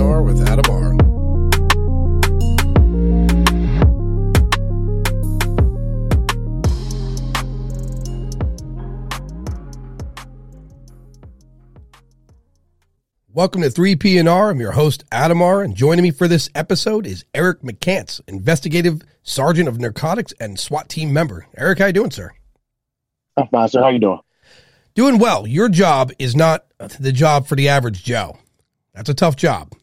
With Adamar. Welcome to 3PNR. I'm your host, Adam Adamar, and joining me for this episode is Eric McCants, Investigative Sergeant of Narcotics and SWAT team member. Eric, how you doing, sir? I'm fine, sir. How you doing? Doing well. Your job is not the job for the average Joe. That's a tough job.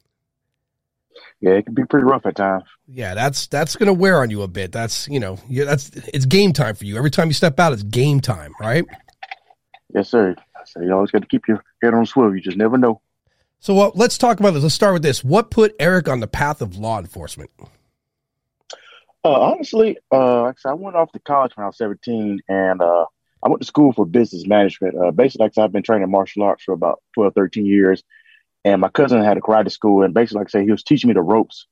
Yeah, it can be pretty rough at times. Yeah, that's that's going to wear on you a bit. That's you know, yeah, that's it's game time for you. Every time you step out, it's game time, right? Yes, sir. So you always got to keep your head on swivel. You just never know. So uh, let's talk about this. Let's start with this. What put Eric on the path of law enforcement? Uh, honestly, uh, I went off to college when I was 17, and uh, I went to school for business management. Uh, basically, like I've been training martial arts for about 12, 13 years. And my cousin had a karate school, and basically, like I say, he was teaching me the ropes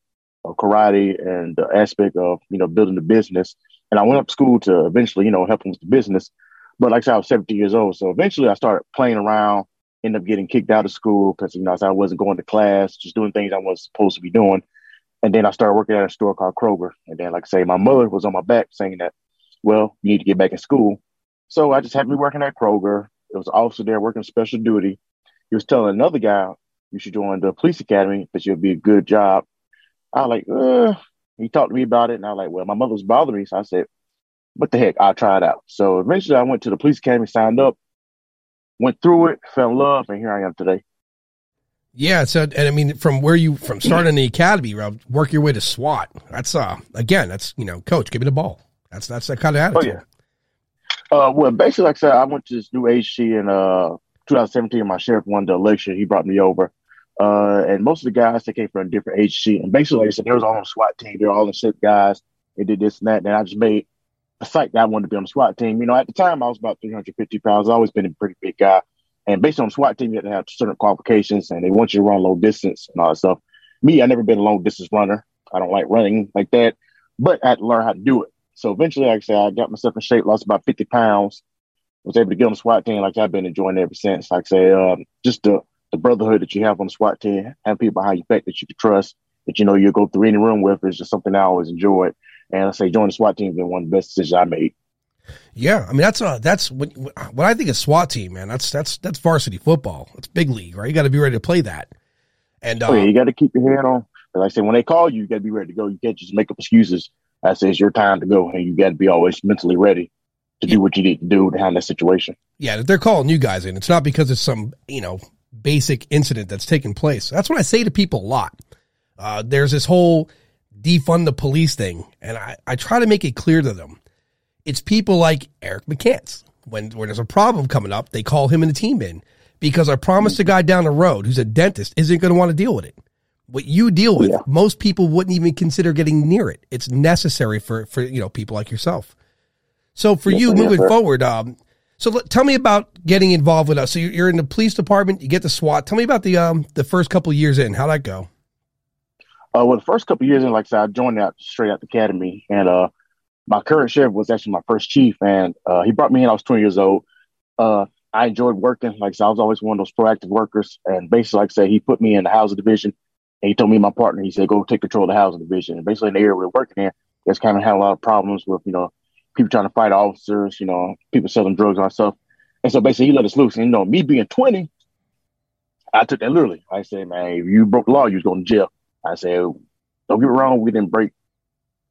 of karate and the aspect of you know building the business. And I went up to school to eventually, you know, help him with the business. But like I said, I was 17 years old, so eventually I started playing around. Ended up getting kicked out of school because you know I wasn't going to class, just doing things I wasn't supposed to be doing. And then I started working at a store called Kroger. And then, like I say, my mother was on my back saying that, well, you need to get back in school. So I just happened to be working at Kroger. It was an officer there working special duty. He was telling another guy, you should join the police academy because you'll be a good job. I was like, uh, he talked to me about it. And I was like, well, my mother was bothering me. So I said, what the heck? I'll try it out. So eventually I went to the police academy, signed up, went through it, fell in love, and here I am today. Yeah, so and I mean, from where you from starting the academy, work your way to SWAT. That's uh, again, that's you know, coach, give me the ball. That's that's that kind of attitude. Oh yeah. Uh, well, basically, like I said, I went to this new agency in uh 2017. My sheriff won the election. He brought me over. Uh, and most of the guys they came from different agency. And basically, like I said, there was all on the SWAT team. They're all the SIP guys. They did this and that. And I just made a site that I wanted to be on the SWAT team. You know, at the time, I was about 350 pounds. I've always been a pretty big guy. And based on the SWAT team, you have to have certain qualifications, and they want you to run long distance and all that stuff. Me, I never been a long distance runner. I don't like running like that, but I had to learn how to do it. So eventually, like I said, I got myself in shape, lost about 50 pounds, was able to get on the SWAT team like I've been enjoying it ever since. Like I say, um, just the, the brotherhood that you have on the SWAT team, having people behind your back that you can trust, that you know you'll go through any room with is just something I always enjoyed. And I say joining the SWAT team has been one of the best decisions I made. Yeah, I mean that's uh that's what what I think of SWAT team, man. That's that's that's varsity football. It's big league, right? You got to be ready to play that. And uh, oh, yeah, uh, you got to keep your head on. Like I say, when they call you, you got to be ready to go. You can't just make up excuses I say it's your time to go, and you got to be always mentally ready to do what you need to do to handle that situation. Yeah, if they're calling you guys in, it's not because it's some you know basic incident that's taken place. That's what I say to people a lot. Uh, there's this whole defund the police thing, and I, I try to make it clear to them. It's people like Eric McCants. When when there's a problem coming up, they call him and the team in because I promised a guy down the road who's a dentist isn't going to want to deal with it what you deal with, yeah. most people wouldn't even consider getting near it. It's necessary for for you know people like yourself. So for yes, you moving forward, um, so tell me about getting involved with us. So you're in the police department, you get the SWAT. Tell me about the um the first couple years in. How'd that go? Uh, well, the first couple years in, like I said, I joined out straight out the academy, and uh, my current sheriff was actually my first chief, and uh, he brought me in. I was 20 years old. Uh, I enjoyed working. Like I said, I was always one of those proactive workers, and basically, like I said, he put me in the housing division and he told me my partner, he said, go take control of the housing division. And basically in the area we are working in, it's kind of had a lot of problems with, you know, people trying to fight officers, you know, people selling drugs and stuff. And so basically he let us loose. And you know, me being 20, I took that literally. I said, man, if you broke the law, you was going to jail. I said, don't get me wrong, we didn't break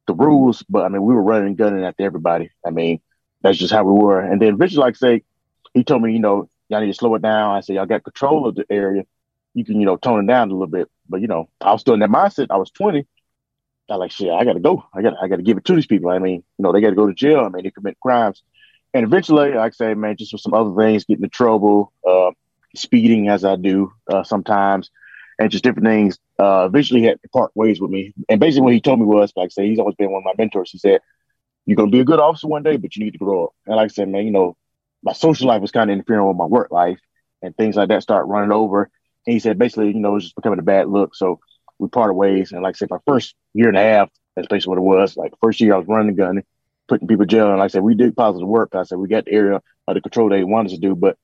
the rules, but I mean, we were running and gunning after everybody. I mean, that's just how we were. And then eventually, like I say, he told me, you know, y'all need to slow it down. I said, y'all got control of the area you can, you know, tone it down a little bit. But you know, I was still in that mindset. I was 20. I like shit. I gotta go. I got. I got to give it to these people. I mean, you know, they got to go to jail. I mean, they commit crimes, and eventually, like I say, man, just with some other things, getting in trouble, uh, speeding as I do uh, sometimes, and just different things. Uh, eventually, had to part ways with me. And basically, what he told me was, like I say, he's always been one of my mentors. He said, "You're gonna be a good officer one day, but you need to grow up." And like I said, man, you know, my social life was kind of interfering with my work life, and things like that start running over. And he said basically, you know, it was just becoming a bad look. So we parted ways. And like I said, my first year and a half, that's basically what it was. Like first year I was running the gun, putting people in jail. And like I said, we did positive work. I said, we got the area of the control they wanted us to do, but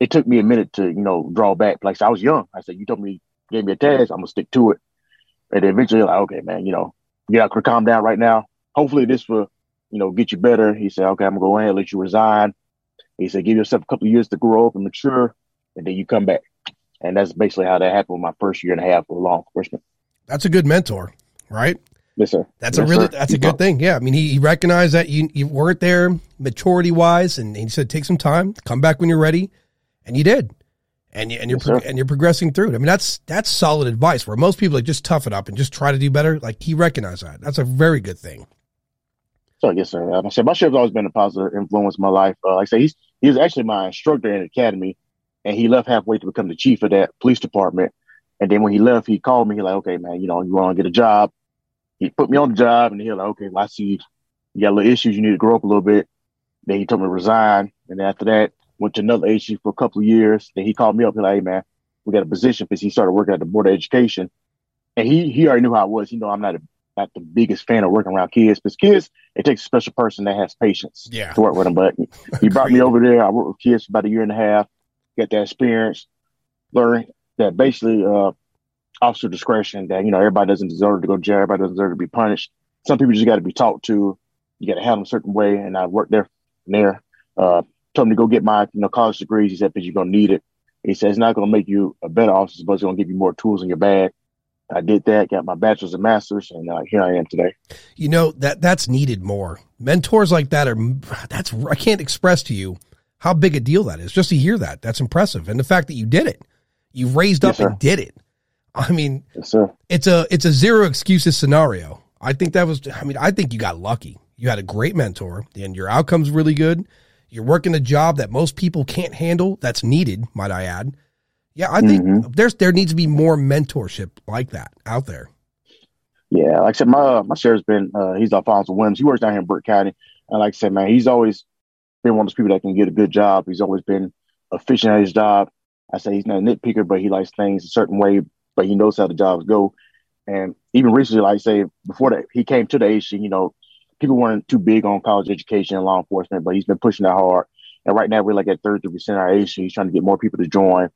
it took me a minute to, you know, draw back. Like I, said, I was young. I said, you told me gave me a task, I'm gonna stick to it. And eventually, like, okay, man, you know, got to calm down right now. Hopefully, this will, you know, get you better. He said, okay, I'm gonna go ahead and let you resign. He said, give yourself a couple of years to grow up and mature, and then you come back. And that's basically how that happened with my first year and a half with law enforcement. That's a good mentor, right? Yes, sir. That's yes, a really sir. that's a good thing. Yeah, I mean, he, he recognized that you you weren't there maturity wise, and he said take some time, come back when you're ready, and you did, and you, and you're Yes, pro- and you're progressing through it. I mean, that's that's solid advice. Where most people like just tough it up and just try to do better. Like he recognized that. That's a very good thing. So yes, sir. Like I said, my sheriff's always been a positive influence in my life. Uh, like I say, he's he was actually my instructor in the academy, and he left halfway to become the chief of that police department. And then when he left, he called me. He like, okay, man, you know, you want to get a job? He put me on the job, and he like, okay, well, I see you got a little issues. You need to grow up a little bit. Then he told me to resign, and after that, went to another agency for a couple of years. Then he called me up. He like, hey, man, we got a position because he started working at the board of education, and he he already knew how I was. You know, I'm not a, not the biggest fan of working around kids because kids it takes a special person that has patience Yeah. to work with them. But he brought me over there. I worked with kids for about a year and a half, got that experience, learning that basically uh, officer discretion, that, you know, everybody doesn't deserve to go to jail, everybody doesn't deserve to be punished. Some people just got to be talked to. You got to handle them a certain way. And I worked there, there, uh, told me to go get my, you know, college degrees. He said, because you're going to need it. He said, it's not going to make you a better officer, but it's going to give you more tools in your bag. I did that, got my bachelor's and master's, and uh, here I am today. You know that that's needed more. Mentors like that are that's I can't express to you how big a deal that is. Just to hear that, that's impressive, and the fact that you did it, you raised up Yes, and did it. I mean, Yes, it's a it's a zero excuses scenario. I think that was. I mean, I think you got lucky. You had a great mentor, and your outcome's really good. You're working a job that most people can't handle. That's needed, might I add. Yeah, I think Mhm. there's there needs to be more mentorship like that out there. Yeah, like I said, my uh, my sheriff's been uh, he's Alfonso Williams. He works down here in Burke County, and like I said, man, he's always been one of those people that can get a good job. He's always been efficient at his job. I say he's not a nitpicker, but he likes things a certain way, but he knows how the jobs go. And even recently, like I say, before that he came to the agency, you know, people weren't too big on college education and law enforcement, but he's been pushing that hard. And right now we're like at 30% of our agency. He's trying to get more people to join.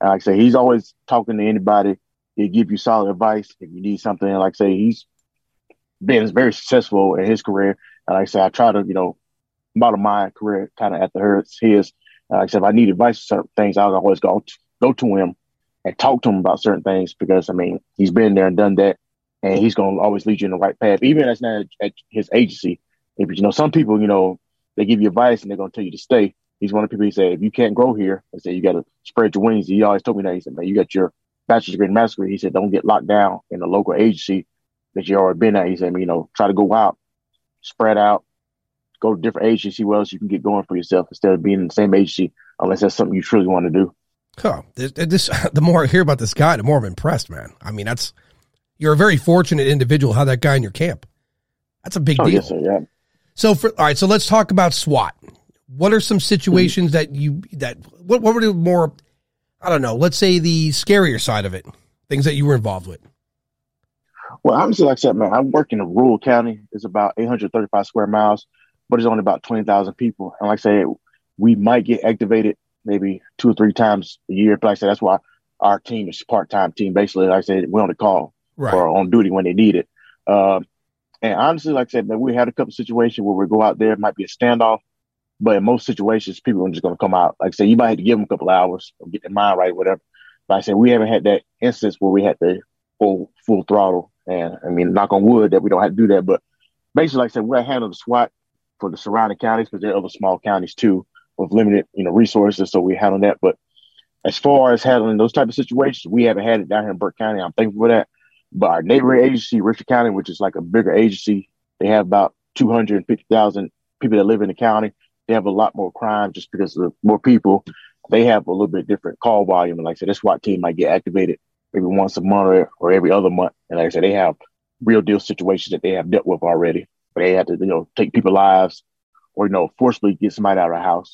And like I say, he's always talking to anybody. He'll give you solid advice if you need something. And like I say, he's been very successful in his career. And like I said, I try to, you know, model my career kind of after hers, his. Uh, I said, if I need advice on certain things, I'll always go to, go to him and talk to him about certain things because I mean, he's been there and done that, and he's to always lead you in the right path, even that's not at his agency. If you know, some people, you know, they give you advice and they're to tell you to stay. He's one of the people. He said, if you can't grow here, I said you got to spread your wings. He always told me that. He said, man, you got your bachelor's degree and master's degree. He said, don't get locked down in a local agency that you already been at. He said, you know, try to go out, spread out, go to different agencies, see what else you can get going for yourself instead of being in the same agency, unless that's something you truly want to do. Huh. This, this, the more I hear about this guy, the more I'm impressed, man. I mean, that's you're a very fortunate individual. How that guy in your camp. That's a big Oh, deal. yes, sir. Yeah. So for all right, so let's talk about SWAT. What are some hmm. situations that you that what what were the more I don't know, let's say the scarier side of it, things that you were involved with. Well, honestly, like I said, man, I work in a rural county. It's about 835 square miles, but it's only about 20,000 people. And like I said, we might get activated maybe two or three times a year. But like I said, that's why our team is a part time team. Basically, like I said, we're on the call Right. or on duty when they need it. Um, and honestly, like I said, man, we had a couple situations where we go out there, it might be a standoff, but in most situations, people are just going to come out. Like I said, you might have to give them a couple hours or get their mind right, whatever. But like I said, we haven't had that instance where we had to full full throttle. And I mean, knock on wood that we don't have to do that. But basically, like I said, we're handling the SWAT for the surrounding counties because there are other small counties too with limited, you know, resources. So we handle that. But as far as handling those type of situations, we haven't had it down here in Burke County. I'm thankful for that. But our neighboring agency, Richmond County, which is like a bigger agency, they have about 250,000 people that live in the county. They have a lot more crime just because of more people. They have a little bit different call volume. And like I said, this SWAT team might get activated maybe once a month or, or every other month. And like I said, they have real deal situations that they have dealt with already. But they have to, you know, take people's lives or, you know, forcibly get somebody out of a house.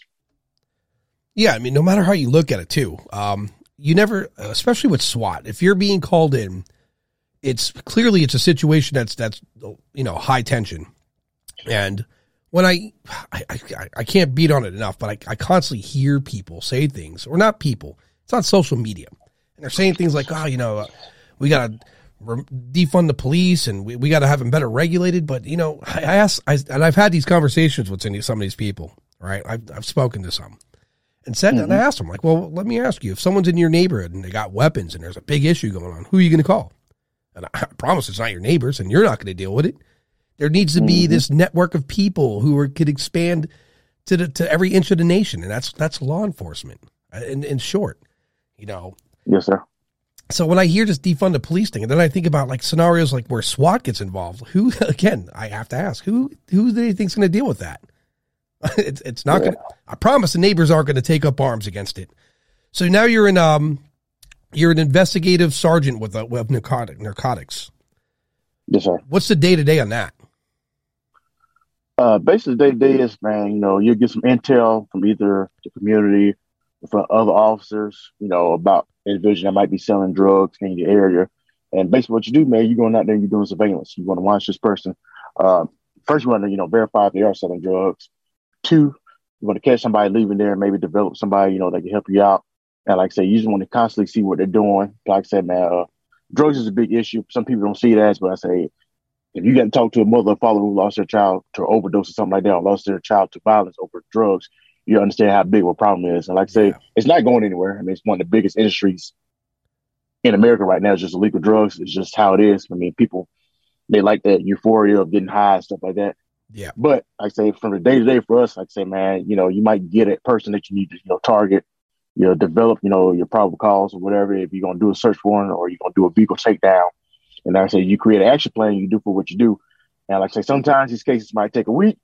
Yeah, I mean, no matter how you look at it, too, um, you never, especially with SWAT, if you're being called in, it's clearly it's a situation that's that's you know high tension, and when I I, I, I can't beat on it enough, but I, I constantly hear people say things, or not people, it's on social media, and they're saying things like, "Oh, you know, we got to re- defund the police and we, we got to have them better regulated." But you know, I, I ask, I, and I've had these conversations with some of these people. Right, I've I've spoken to some, and said, and I asked them like, "Well, let me ask you, if someone's in your neighborhood and they got weapons and there's a big issue going on, who are you going to call?" And I promise it's not your neighbors, and you're not going to deal with it. There needs to be this network of people who are, could expand to the, to every inch of the nation, and that's that's law enforcement. uh, In in short, you know. Yes, sir. So when I hear this defund the police thing, and then I think about like scenarios like where SWAT gets involved, who again I have to ask who who do they think's going to deal with that? it's it's not going. to I promise the neighbors aren't going to take up arms against it. So now you're in um you're an investigative sergeant with a with narcotic narcotics. Yes, sir. What's the day to day on that? Uh, basically, day to day is, man, you know, you get some intel from either the community from other officers, you know, about individuals that might be selling drugs in the area. And basically, what you do, man, you're going out there and you're doing surveillance. You want to watch this person. Uh, first, you want to, you know, verify if they are selling drugs. Two, you want to catch somebody leaving there and maybe develop somebody, you know, that can help you out. And like I said, you just want to constantly see what they're doing. Like I said, man, uh, drugs is a big issue. Some people don't see it as, but I say, if you got to talk to a mother or father who lost their child to overdose or something like that, or lost their child to violence over drugs, you understand how big of a problem is. And like I say, Yeah. it's not going anywhere. I mean, it's one of the biggest industries in America right now. It's just illegal drugs. It's just how it is. I mean, people they like that euphoria of getting high and stuff like that. Yeah. But like I say, from the day to day for us, like I say, man, you know, you might get a person that you need to, you know, target, you know, develop, you know, your probable cause or whatever. If you're gonna do a search warrant or you're gonna do a vehicle takedown, and like I say, you create an action plan, you do for what you do. And like I say, sometimes these cases might take a week,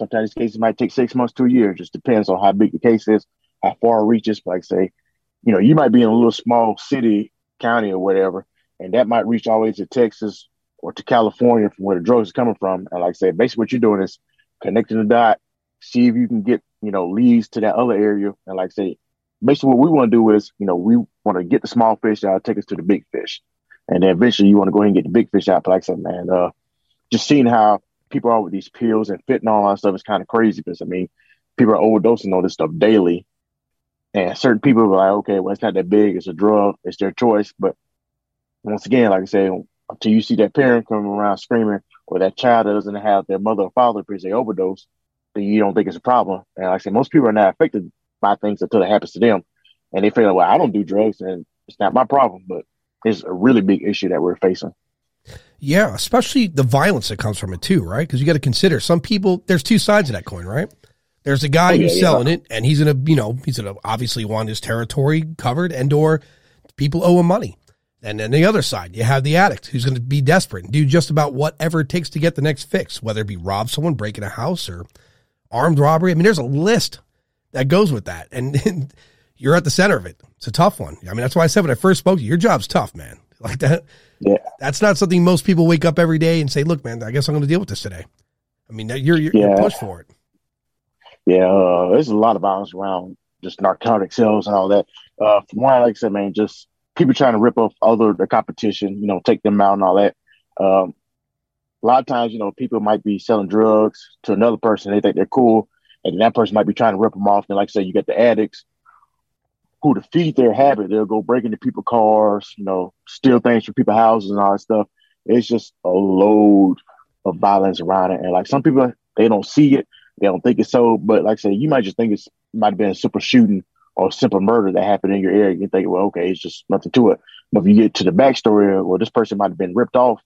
sometimes these cases might take six months to a year. Just depends on how big the case is, how far it reaches. Like say, you know, you might be in a little small city, county, or whatever, and that might reach all the way to Texas or to California from where the drugs are coming from. And like I said, basically what you're doing is connecting the dot, see if you can get, you know, leads to that other area. And like I say, basically what we want to do is, you know, we want to get the small fish out, take us to the big fish. And then eventually you want to go ahead and get the big fish out. But like I said, man, uh, just seeing how people are with these pills and fitting all that stuff is kind of crazy because I mean, people are overdosing on this stuff daily. And certain people are like, okay, well, it's not that big. It's a drug. It's their choice. But once again, like I say, until you see that parent coming around screaming or that child that doesn't have their mother or father because they overdose, then you don't think it's a problem. And like I say, most people are not affected by things until it happens to them. And they feel, like, well, I don't do drugs and it's not my problem. But it's a really big issue that we're facing. Yeah, especially the violence that comes from it too, right? Because you got to consider some people. There's two sides of that coin, right? There's a guy Oh, yeah, who's yeah. selling it, and he's gonna, you know, he's gonna obviously want his territory covered, and or people owe him money. And then the other side, you have the addict who's going to be desperate and do just about whatever it takes to get the next fix, whether it be rob someone, break in a house, or armed robbery. I mean, there's a list that goes with that, and you're at the center of it. It's a tough one. I mean, that's why I said when I first spoke to you, your job's tough, man. Like that. Yeah. That's not something most people wake up every day and say, "Look, man, I guess I'm going to deal with this today." I mean, you're you're, you're pushed for it. Yeah, uh, there's a lot of violence around just narcotic sales and all that. Uh, from what I like I said, man, just people trying to rip off other the competition, you know, take them out and all that. Um, a lot of times, you know, people might be selling drugs to another person. They think they're cool, and that person might be trying to rip them off. And like I said, you get the addicts who to feed their habit, they'll go break into people's cars, you know, steal things from people's houses and all that stuff. It's just a load of violence around it. And like some people, they don't see it, they don't think it's so. But like I said, you might just think it's might have been a simple shooting or simple murder that happened in your area. You think, well, okay, it's just nothing to it. But if you get to the backstory, well, this person might have been ripped off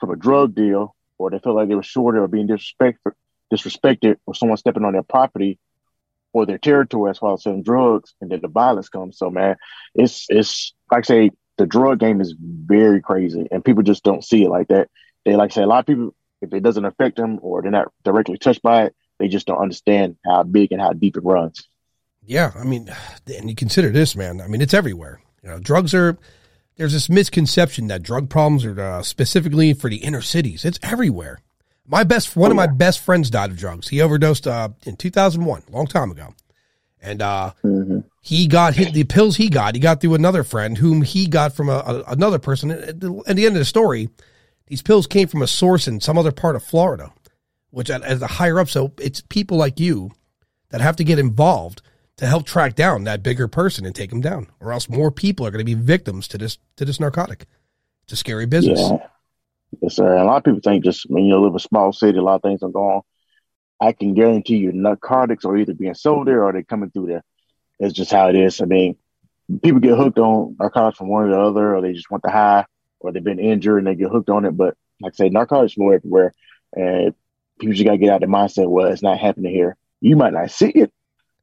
from a drug deal, or they felt like they were shorted or being disrespected, disrespected, or someone stepping on their property or their territory as far as selling drugs, and then the violence comes. So, man, it's it's like I say, the drug game is very crazy, and people just don't see it like that. They like I say a lot of people, if it doesn't affect them or they're not directly touched by it, they just don't understand how big and how deep it runs. Yeah, I mean, and you consider this, man. I mean, it's everywhere. You know, drugs are. There's this misconception that drug problems are uh, specifically for the inner cities. It's everywhere. My best, one of my best friends died of drugs. He overdosed uh, in 2001, a long time ago, and uh, Mm-hmm. he got hit the pills he got. He got through another friend whom he got from a, a, another person. At the, at the end of the story, these pills came from a source in some other part of Florida, which at, at the higher up. So it's people like you that have to get involved to help track down that bigger person and take them down, or else more people are going to be victims to this to this narcotic. It's a scary business. Yeah. Sir. And a lot of people think just when you live in a small city, a lot of things are on. I can guarantee you narcotics are either being sold there or they're coming through there. It's just how it is. I mean, people get hooked on narcotics from one or the other, or they just want the high, or they've been injured and they get hooked on it. But like I say, narcotics are everywhere. And people just got to get out the mindset, well, it's not happening here. You might not see it.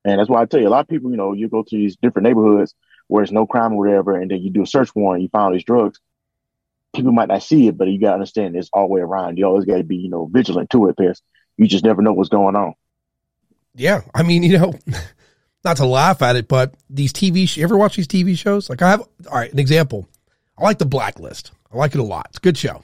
And that's why I tell you, a lot of people, you know, you go to these different neighborhoods where there's no crime or whatever, and then you do a search warrant, you find these drugs. People might not see it, but you got to understand it's all the way around. You always got to be, you know, vigilant to it because you just never know what's going on. Yeah. I mean, you know, not to laugh at it, but these TV, sh- you ever watch these TV shows? Like I have, all right, an example. I like The Blacklist. I like it a lot. It's a good show.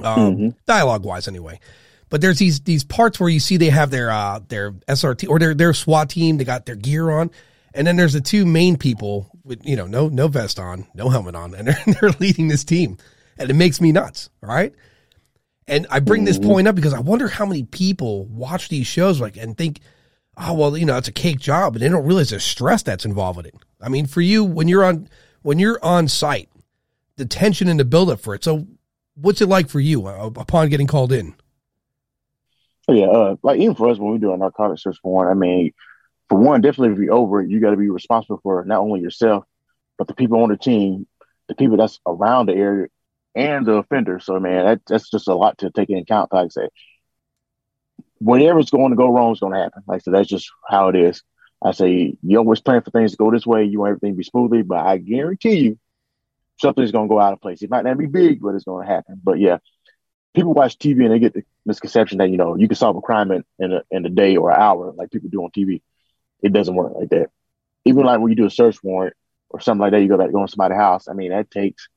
Um, mm-hmm. dialogue wise anyway. But there's these these parts where you see they have their uh their SRT or their their SWAT team, they got their gear on. And then there's the two main people with, you know, no no vest on, no helmet on, and they're, they're leading this team. And it makes me nuts. All right. And I bring this point up because I wonder how many people watch these shows like and think, oh well, you know, it's a cake job, and they don't realize the stress that's involved in it. I mean, for you, when you're on when you're on site, the tension and the buildup for it. So, what's it like for you uh, upon getting called in? Yeah, uh, like even for us when we do a narcotics search warrant, I mean, for one, definitely if you're over it, you got to be responsible for not only yourself, but the people on the team, the people that's around the area, and the offender. So, man, that, that's just a lot to take into account. Like I say, whatever's going to go wrong is going to happen. Like I said, that's just how it is. I say you always plan for things to go this way. You want everything to be smoothly, but I guarantee you, something's going to go out of place. It might not be big, but it's going to happen. But yeah, people watch TV and they get the misconception that you know you can solve a crime in in a, in a day or an hour like people do on TV. It doesn't work like that. Even like when you do a search warrant or something like that, you go back go in somebody's house. I mean, that takes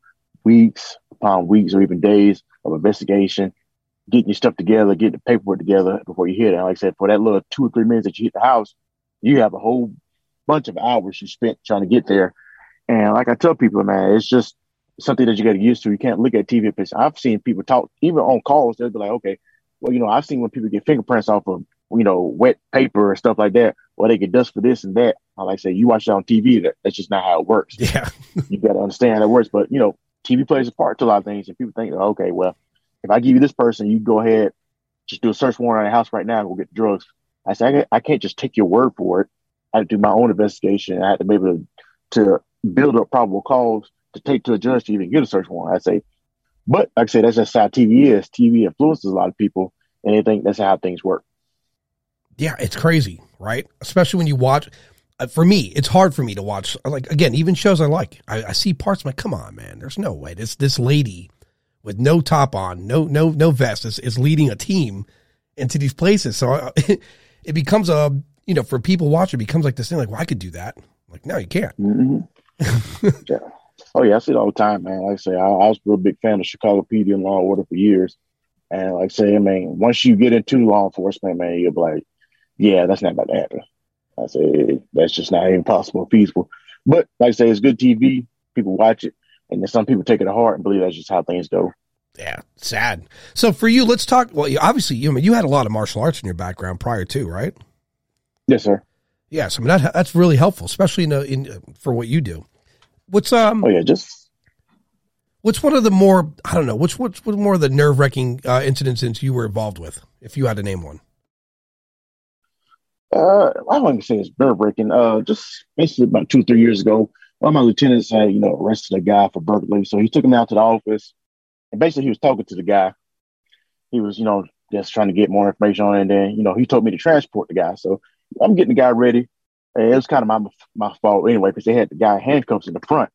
weeks upon weeks or even days of investigation, getting your stuff together, getting the paperwork together before you hit it. Like I said, for that little two or three minutes that you hit the house, you have a whole bunch of hours you spent trying to get there. And like I tell people, man, it's just something that you got to get used to. You can't look at TV I've seen people talk even on calls. They'll be like, okay, well, you know, I've seen when people get fingerprints off of you know wet paper and stuff like that, or they get dust for this and that. I like to say, you watch it on TV. That, that's just not how it works. Yeah, you got to understand how it works. But you know, TV plays a part to a lot of things, and people think, oh, okay, well, if I give you this person, you go ahead, just do a search warrant on the house right now and go get drugs. I say, I can't just take your word for it. I have to do my own investigation. I have to be able to, to build up probable cause to take to a judge to even get a search warrant. I say, but like I say, that's just how TV is. TV influences a lot of people, and they think that's how things work. Yeah, it's crazy, right? Especially when you watch. Uh, for me, it's hard for me to watch. Like again, even shows I like, I, I see parts. I'm like, come on, man. There's no way this this lady with no top on, no no no vest is, is leading a team into these places. So uh, it becomes a you know for people watching, it becomes like this thing. Like, well, I could do that. like, no, you can't. Mm-hmm. yeah. Oh yeah, I see it all the time, man. Like I say, I, I was a real big fan of Chicago PD and Law and Order for years. And like I say, I mean, once you get into law enforcement, man, you're like, yeah, that's not about to happen. I say that's just not even possible, feasible. But like I say, it's good TV. People watch it, and then some people take it to heart and believe that's just how things go. Yeah, sad. So for you, let's talk. Well, you, obviously, you I mean, you had a lot of martial arts in your background prior to, right? Yes, sir. Yes, I mean that, that's really helpful, especially in, a, in for what you do. What's um? Oh yeah, just what's one of the more I don't know. What's what's, what's more of the nerve wracking uh, incidents you were involved with, if you had to name one? Uh, I wouldn't even say it's nerve wracking. Uh, just basically about two three years ago, one of my lieutenants had you know arrested a guy for burglary, so he took him out to the office, and basically he was talking to the guy. He was you know just trying to get more information on it, and then you know he told me to transport the guy. So I'm getting the guy ready. And it was kind of my my fault anyway because they had the guy handcuffs in the front.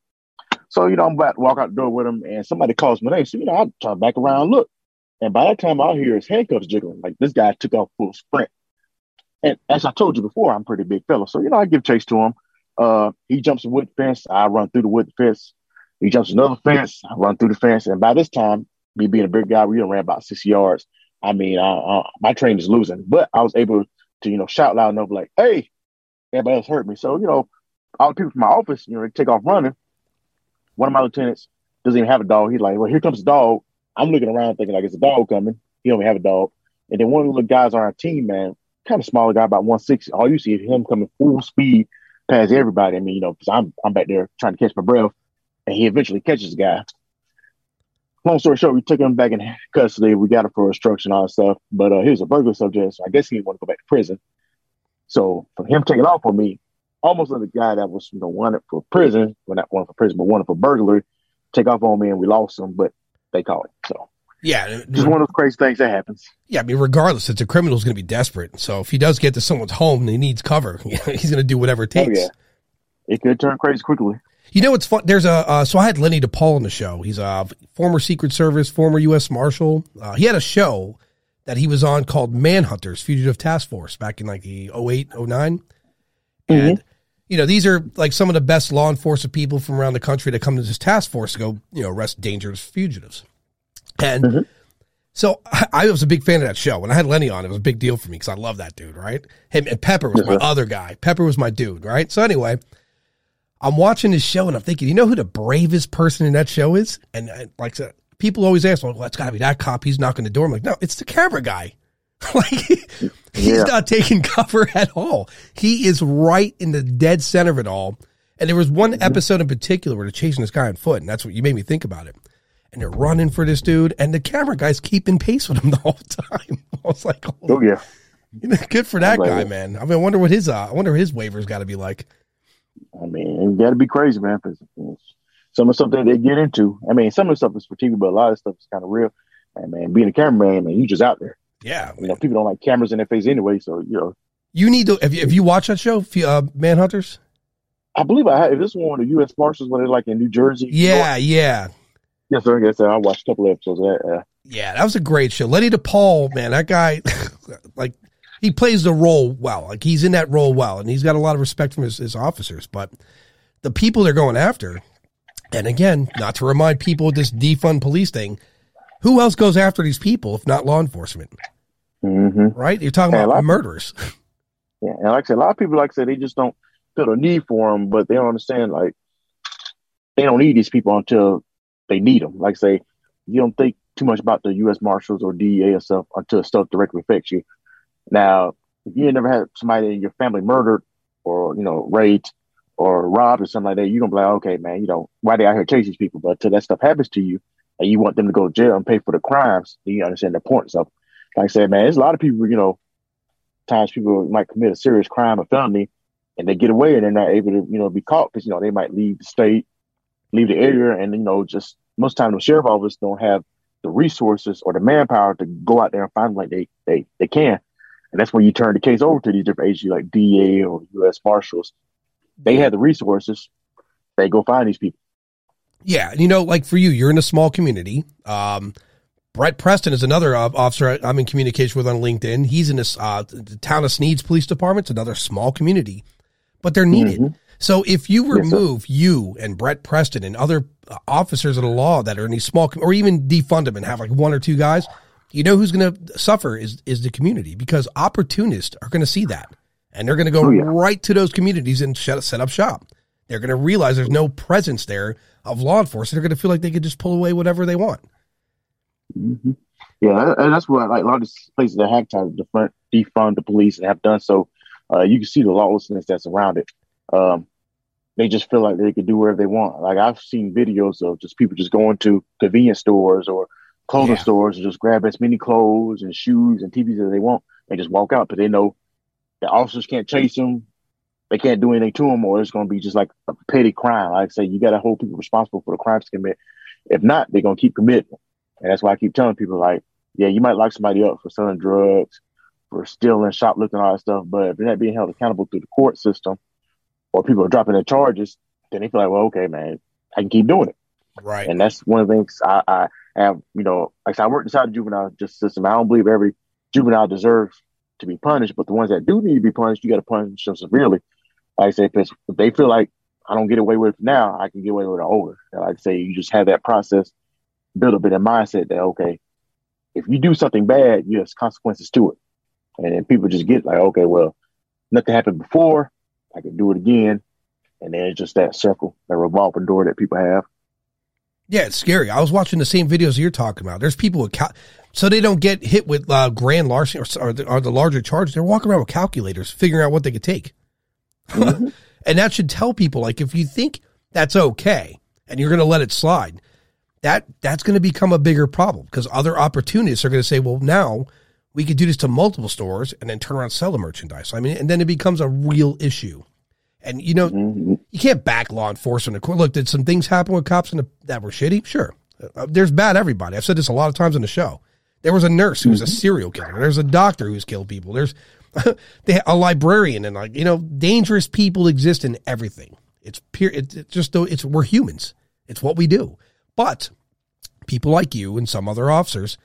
So you know I'm about to walk out the door with him, and somebody calls my name. So you know I turn back around, look, and by that time I hear his handcuffs jiggling. Like this guy took off full sprint. And as I told you before, I'm pretty big fella, so you know I give chase to him. Uh, he jumps a wood fence, I run through the wood fence. He jumps another fence, I run through the fence, and by this time, me being a big guy, we ran about six yards. I mean, I, I, my train is losing, but I was able to, you know, shout loud enough, like, "Hey, everybody else hurt me. So, you know, all the people from my office, you know, they take off running. One of my lieutenants doesn't even have a dog. He's like, well, here comes the dog. I'm looking around thinking like it's a dog coming. He don't even have a dog. And then one of the guys on our team, man, kind of smaller guy, about 160. All you see is him coming full speed past everybody. I mean, you know, because I'm I'm back there trying to catch my breath, and he eventually catches the guy. Long story short, we took him back in custody. We got him for obstruction, and all that stuff. But uh, he was a burglar subject, so I guess he didn't want to go back to prison. So for him taking off on me, almost like the guy that was you know wanted for prison, well not wanted for prison, but wanted for burglary, take off on me, and we lost him. But they caught him. So Yeah, just one of those crazy things that happens. yeah. I mean, regardless, it's a criminal. criminal's going to be desperate. So if he does get to someone's home and he needs cover, he's going to do whatever it Oh takes. yeah, it could turn crazy quickly. You know what's fun? There's a uh, so I had Lenny DePaul on the show. He's a former Secret Service, former U.S. Marshal. Uh, he had a show that he was on called Manhunters Fugitive Task Force back in like the 08, 09. And you know these are like some of the best law enforcement people from around the country that come to this task force to go you know arrest dangerous fugitives. And mm-hmm. so I, I was a big fan of that show. When I had Lenny on, it was a big deal for me because I love that dude, right? Him and Pepper was my mm-hmm. other guy. Pepper was my dude, right? So anyway, I'm watching this show and I'm thinking, you know who the bravest person in that show is? And I, like I said, people always ask, well, it's got to be that cop. He's knocking the door. I'm like, no, it's the camera guy. like he's Yeah. not taking cover at all. He is right in the dead center of it all. And there was one mm-hmm. episode in particular where they're chasing this guy on foot, and that's what you made me think about it. And they're running for this dude, and the camera guy's keeping pace with him the whole time. I was like, oh, Oh yeah, good for that guy, it. man. I mean, I wonder what his uh, I wonder what his waivers got to be like. I mean, you got to be crazy, man. some of the stuff that they get into. I mean, some of the stuff is for TV, but a lot of stuff is kind of real. And man, being a cameraman, man, you just out there. Yeah, You know, people don't like cameras in their face anyway. So you know, You need to. Have you, have you watched that show, uh, Manhunters? I believe I had, if this one of the U.S. Marshals when they're like in New Jersey. Yeah, yeah, Yes, sir. Yes, sir. I watched a couple of episodes of that. Uh, yeah. That was a great show. Lenny DePaul, man, that guy, like, he plays the role well. Like, he's in that role well, and he's got a lot of respect from his, his officers. But the people they're going after, and again, not to remind people of this defund police thing, who else goes after these people if not law enforcement? hmm Right? You're talking Yeah, a lot about of- murderers. Yeah, and like I said, a lot of people, like I said, they just don't feel a need for them, but they don't understand. Like, they don't need these people until they need them. Like, I say, you don't think too much about the U.S. Marshals or DEA or stuff until stuff directly affects you. Now, if you never had somebody in your family murdered or you know raped or robbed or something like that, you're gonna be like, okay, man, you know, why they out here chasing these people? But until that stuff happens to you and you want them to go to jail and pay for the crimes, then you understand the importance of. Like I said, man, there's a lot of people, you know, times people might commit a serious crime or felony and they get away and they're not able to, you know, be caught because, you know, they might leave the state, leave the area, and, you know, just most time the sheriff office don't have the resources or the manpower to go out there and find them like they, they, they can. And that's when you turn the case over to these different agencies like DA or U.S. Marshals. They have the resources. They go find these people. Yeah, and you know, like for you, you're in a small community. Um, Brett Preston is another uh, officer I'm in communication with on LinkedIn. He's in this uh, the town of Sneads Police Department. It's another small community, but they're needed. Mhm. So if you Yes, remove you and Brett Preston and other uh, officers of the law that are in these small, or even defund them and have like one or two guys, you know who's going to suffer is is the community because opportunists are going to see that and they're going to go Oh, yeah. right to those communities and shut, set up shop. They're going to realize there's no presence there of law enforcement. They're going to feel like they could just pull away whatever they want. hmm Yeah, and that's what like a lot of places that have tried to defund, defund the police and have done so. Uh, you can see the lawlessness that's around it. Um, they just feel like they can do whatever they want. Like I've seen videos of just people just going to convenience stores or clothing Yeah. stores and just grab as many clothes and shoes and TVs as they want and just walk out because they know the officers can't chase them. They can't do anything to them, or it's going to be just like a petty crime. Like I say, you got to hold people responsible for the crimes they commit. If not, they're going to keep committing. And that's why I keep telling people, like, yeah, you might lock somebody up for selling drugs, for stealing, shoplifting, all that stuff. But if they're not being held accountable through the court system, or people are dropping their charges, then they feel like, well, okay, man, I can keep doing it. Right. And that's one of the things I, I have, you know, like I said, I work inside the juvenile justice system. I don't believe every juvenile deserves to be punished, but the ones that do need to be punished, you got to punish them severely. Like I say, if, if they feel like I don't get away with it now, I can get away with it over. And like I say, you just have that process, build a bit of mindset that, okay, if you do something bad, there's consequences to it. And then people just get like, okay, well, nothing happened before, I can do it again. And then it's just that circle, that revolving door that people have. Yeah, it's scary. I was watching the same videos you're talking about. There's people with cal- so they don't get hit with uh, grand larceny or, or, the, or the larger charge. They're walking around with calculators, figuring out what they could take. Mhm. And that should tell people like if you think that's okay and you're going to let it slide, that that's going to become a bigger problem because other opportunists are going to say, well, now we could do this to multiple stores and then turn around and sell the merchandise. I mean, and then it becomes a real issue. And you know, mm-hmm. you can't back law enforcement. Look, did some things happen with cops the, that were shitty? Sure. Uh, there's bad everybody. I've said this a lot of times in the show. There was a nurse who was a mm-hmm. serial killer. There's a doctor who's killed people. There's a librarian and like you know, dangerous people exist in everything. It's pure. It's just it's we're humans. It's what we do. But people like you and some other officers,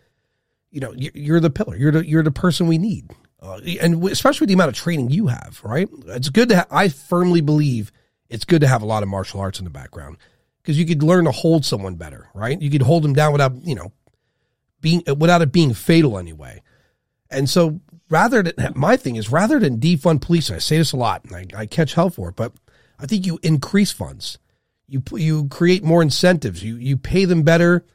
you know, you're the pillar. You're the you're the person we need, uh, and especially the amount of training you have. Right? It's good to. Ha- I firmly believe it's good to have a lot of martial arts in the background because you could learn to hold someone better. Right? You could hold them down without you know being without it being fatal anyway. And so rather than my thing is rather than defund police, I say this a lot, and I, I catch hell for it, but I think you increase funds. You you create more incentives. You you pay them better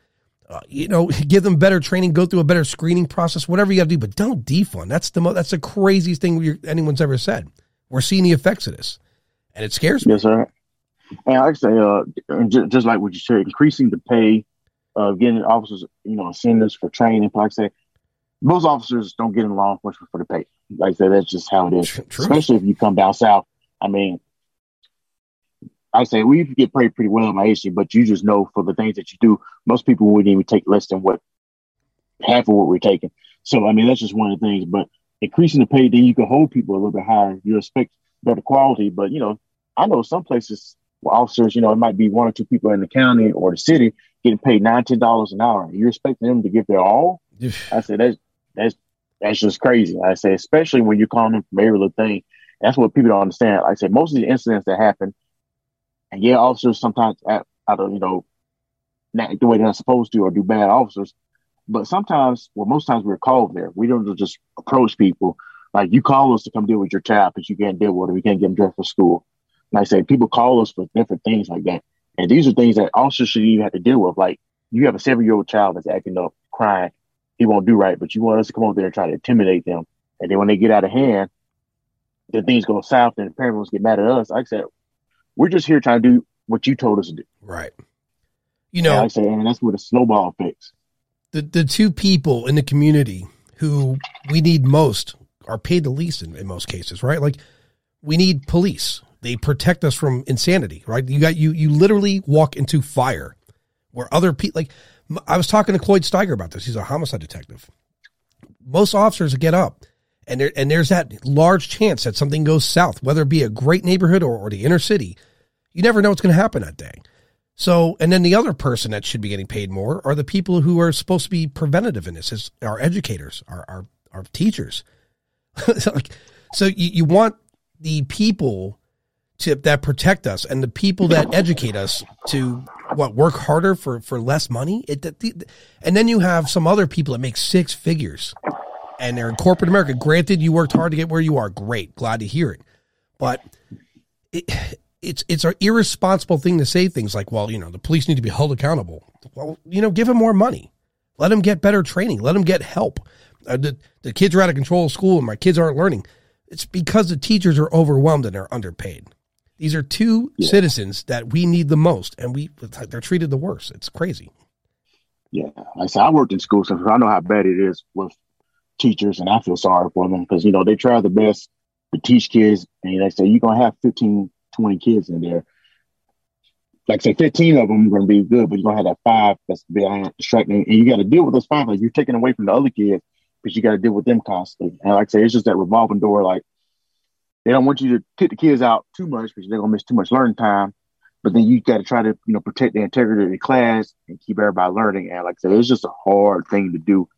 uh, you know, give them better training, go through a better screening process, whatever you got to do, but don't defund. That's the mo- that's the craziest thing anyone's ever said. We're seeing the effects of this, and it scares me. Yes, sir. And like I say, uh, just, just like what you said, increasing the pay, uh, getting officers, you know, incentives for training. Like I say, most officers don't get in law enforcement for the pay. Like I say, that's just how it is. True. Especially if you come down south. I mean, I say we get paid pretty well in my agency, but you just know for the things that you do, most people wouldn't even take less than what half of what we're taking. So I mean that's just one of the things. But increasing the pay, then you can hold people a little bit higher. You expect better quality, but you know, I know some places where officers, you know, it might be one or two people in the county or the city getting paid nine, ten dollars an hour. You're expecting them to give their all. I say that's that's that's just crazy. I say, especially when you're calling them from every little thing. That's what people don't understand. Like I say, most of the incidents that happen and yeah, officers sometimes act out of, you know, not the way they're not supposed to or do bad officers. But sometimes, well, most times we're called there. We don't just approach people. Like you call us to come deal with your child because you can't deal with it. We can't get them dressed for school. Like I say, people call us for different things like that. And these are things that officers should even have to deal with. Like you have a seven year old child that's acting up, crying. He won't do right, but you want us to come over there and try to intimidate them. And then when they get out of hand, then things go south and the parents get mad at us. Like I said, we're just here trying to do what you told us to do. Right. You know, and I say, and that's where the snowball effects. The the two people in the community who we need most are paid the least in, in most cases, right? Like we need police. They protect us from insanity, right? You got you you literally walk into fire where other people like I was talking to Cloyd Steiger about this. He's a homicide detective. Most officers get up and there and there's that large chance that something goes south, whether it be a great neighborhood or, or the inner city. You never know what's going to happen that day. So, and then the other person that should be getting paid more are the people who are supposed to be preventative in this, is our educators, our our, our teachers. so, like, so you, you want the people to that protect us and the people that educate us to what work harder for for less money. It, the, and then you have some other people that make six figures and they're in corporate America. Granted, you worked hard to get where you are. Great, glad to hear it. But it, it's it's an irresponsible thing to say things like, "Well, you know, the police need to be held accountable." Well, you know, give them more money, let them get better training, let them get help. Uh, the the kids are out of control of school, and my kids aren't learning. It's because the teachers are overwhelmed and are underpaid. These are two yeah. citizens that we need the most, and we they're treated the worst. It's crazy. Yeah, like I said, I worked in school, so I know how bad it is with teachers, and I feel sorry for them because you know they try the best to teach kids, and they say you're gonna have 15, 20 kids in there. Like say 15 of them are gonna be good, but you're gonna have that five that's behind distracting, and you got to deal with those five. Like you're taking away from the other kids, but you got to deal with them constantly. And like I say, it's just that revolving door. Like they don't want you to kick the kids out too much because they're gonna miss too much learning time. But then you got to try to, you know, protect the integrity of the class and keep everybody learning. And like I said, it's just a hard thing to do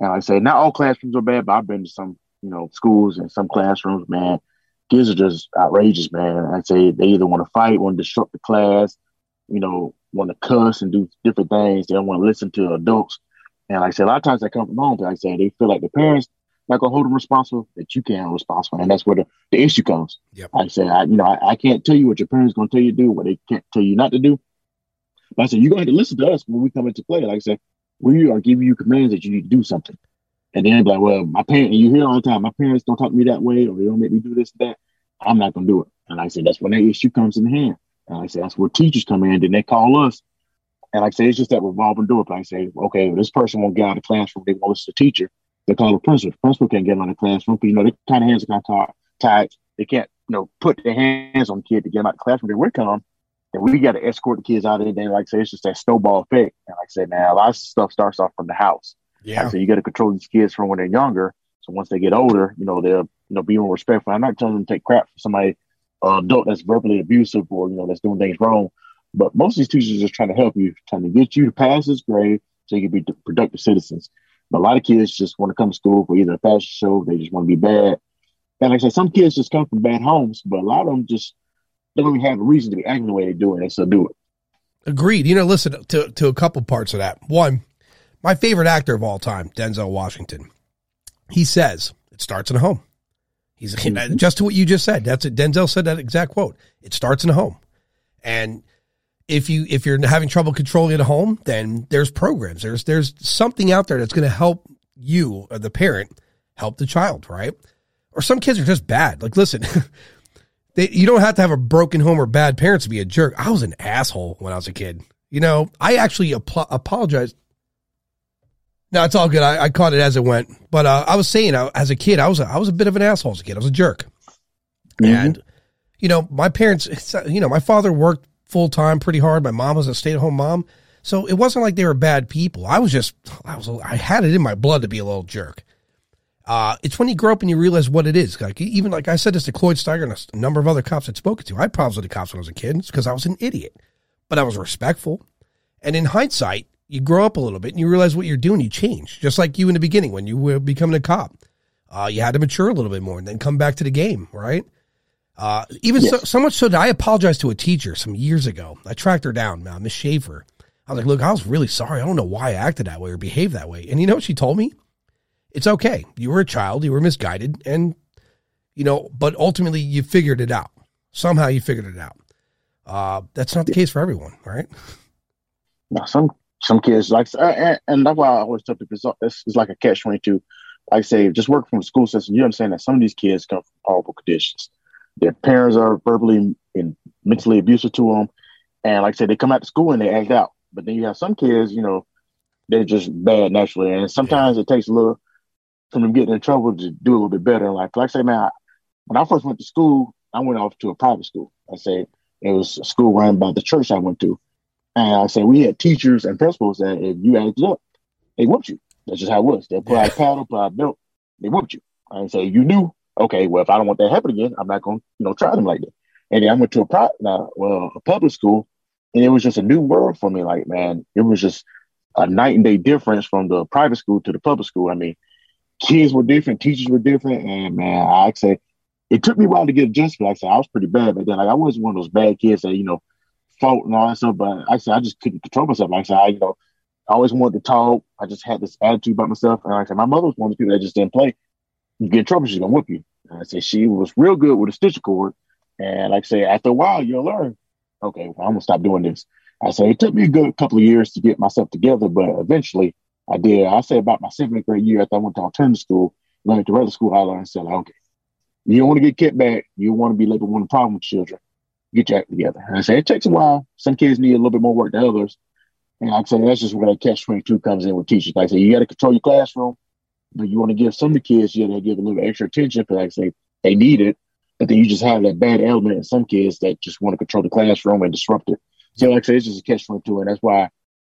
and like I say, not all classrooms are bad, but I've been to some, you know, schools and some classrooms, man. Kids are just outrageous, man. I say they either want to fight, want to disrupt the class, you know, want to cuss and do different things. They don't want to listen to adults. And like I say, a lot of times they come from home. Like I say, they feel like the parents not gonna hold them responsible, that you can't hold responsible, and that's where the, the issue comes. Yep. I say, I, you know, I, I, can't tell you what your parents gonna tell you to do, what they can't tell you not to do. But I said, you're gonna have to listen to us when we come into play. Like I said, we are giving you commands that you need to do something. And then like, well, my parents, you hear all the time, my parents don't talk to me that way, or they don't make me do this, that. I'm not gonna do it. And I said, that's when that issue comes in hand. And I said, that's where teachers come in. Then they call us. And I say, it's just that revolving door. But I say, okay, well, this person won't get out of the classroom. They want us to teacher. They call the principal. The principal can't get out of the classroom. But, you know, they kind of hands are kind of tied. They can't, you know, put their hands on the kid to get them out of the classroom. They work come. And we got to escort the kids out of there. Like I say, it's just that snowball effect. And like I said, now a lot of stuff starts off from the house. Yeah. So you got to control these kids from when they're younger. So once they get older, you know, they'll, you know, be more respectful. I'm not telling them to take crap from somebody, uh, adult that's verbally abusive or, you know, that's doing things wrong. But most of these teachers are just trying to help you, trying to get you to pass this grade so you can be productive citizens. But a lot of kids just want to come to school for either a fashion show, they just want to be bad. And like I said, some kids just come from bad homes, but a lot of them just don't even have a reason to be acting the way they do it. They still do it. Agreed. You know, listen to, to a couple parts of that. One, my favorite actor of all time, Denzel Washington. He says it starts in a home. He's just to what you just said. That's it. Denzel said that exact quote. It starts in a home. And if you if you're having trouble controlling at home, then there's programs. There's there's something out there that's going to help you, or the parent, help the child, right? Or some kids are just bad. Like, listen, they, you don't have to have a broken home or bad parents to be a jerk. I was an asshole when I was a kid. You know, I actually ap- apologized. No, it's all good. I, I, caught it as it went. But uh, I was saying, uh, as a kid, I was a, I was a bit of an asshole as a kid. I was a jerk, mm-hmm. and you know, my parents. You know, my father worked full time pretty hard. My mom was a stay at home mom, so it wasn't like they were bad people. I was just, I was, I had it in my blood to be a little jerk. Uh, it's when you grow up and you realize what it is. Like even like I said this to Cloyd Steiger and a number of other cops I'd spoken to. I had problems with the cops when I was a kid because I was an idiot, but I was respectful. And in hindsight, you grow up a little bit and you realize what you're doing. You change, just like you in the beginning when you were becoming a cop. Uh, you had to mature a little bit more and then come back to the game, right? Uh, even yes. so, so much so that I apologized to a teacher some years ago. I tracked her down, uh, Miss Schaefer. I was like, look, I was really sorry. I don't know why I acted that way or behaved that way. And you know what she told me? It's okay. You were a child. You were misguided. And, you know, but ultimately you figured it out. Somehow you figured it out. Uh, that's not the case for everyone, right? No, some some kids like, uh, and, and that's why I always tell people it's, it's like a catch twenty two. Like I say, just work from the school system. You understand that some of these kids come from horrible conditions. Their parents are verbally and mentally abusive to them, and like I said, they come out to school and they act out. But then you have some kids, you know, they're just bad naturally, and sometimes it takes a little from them getting in trouble to do a little bit better. Like like I say, man, I, when I first went to school, I went off to a private school. I say it was a school run by the church I went to. And I said we had teachers and principals that if you acted up, they whooped you. That's just how it was. They put out paddle, put out belt, they whooped you. I say you knew, okay, well if I don't want that to happen again, I'm not gonna, you know, try them like that. And then I went to a private now, uh, well, a public school, and it was just a new world for me. Like, man, it was just a night and day difference from the private school to the public school. I mean, kids were different, teachers were different, and man, I say it took me a while to get adjusted. Like I said, I was pretty bad, but then like I wasn't one of those bad kids that you know fought and all that stuff. But I said I just couldn't control myself. Like I said, I you know I always wanted to talk. I just had this attitude about myself, and like I said, my mother was one of the people that just didn't play. You get in trouble, she's gonna whoop you. And I said she was real good with a stitch cord, and like I say, after a while you'll learn. Okay, well, I'm gonna stop doing this. I say it took me a good couple of years to get myself together, but eventually I did. I say about my seventh grade year after I went to alternative school, learned to regular school, I learned to say, like, okay, you don't want to get kicked back. You want to be labeled one of the problem children. Get your act together. And I say it takes a while. Some kids need a little bit more work than others. And I say, that's just where that catch 22 comes in with teachers. Like I say, you got to control your classroom, but you want to give some of the kids, you got to give a little extra attention because, like I say, they need it. But then you just have that bad element in some kids that just want to control the classroom and disrupt it. So, like I say, it's just a catch 22. And that's why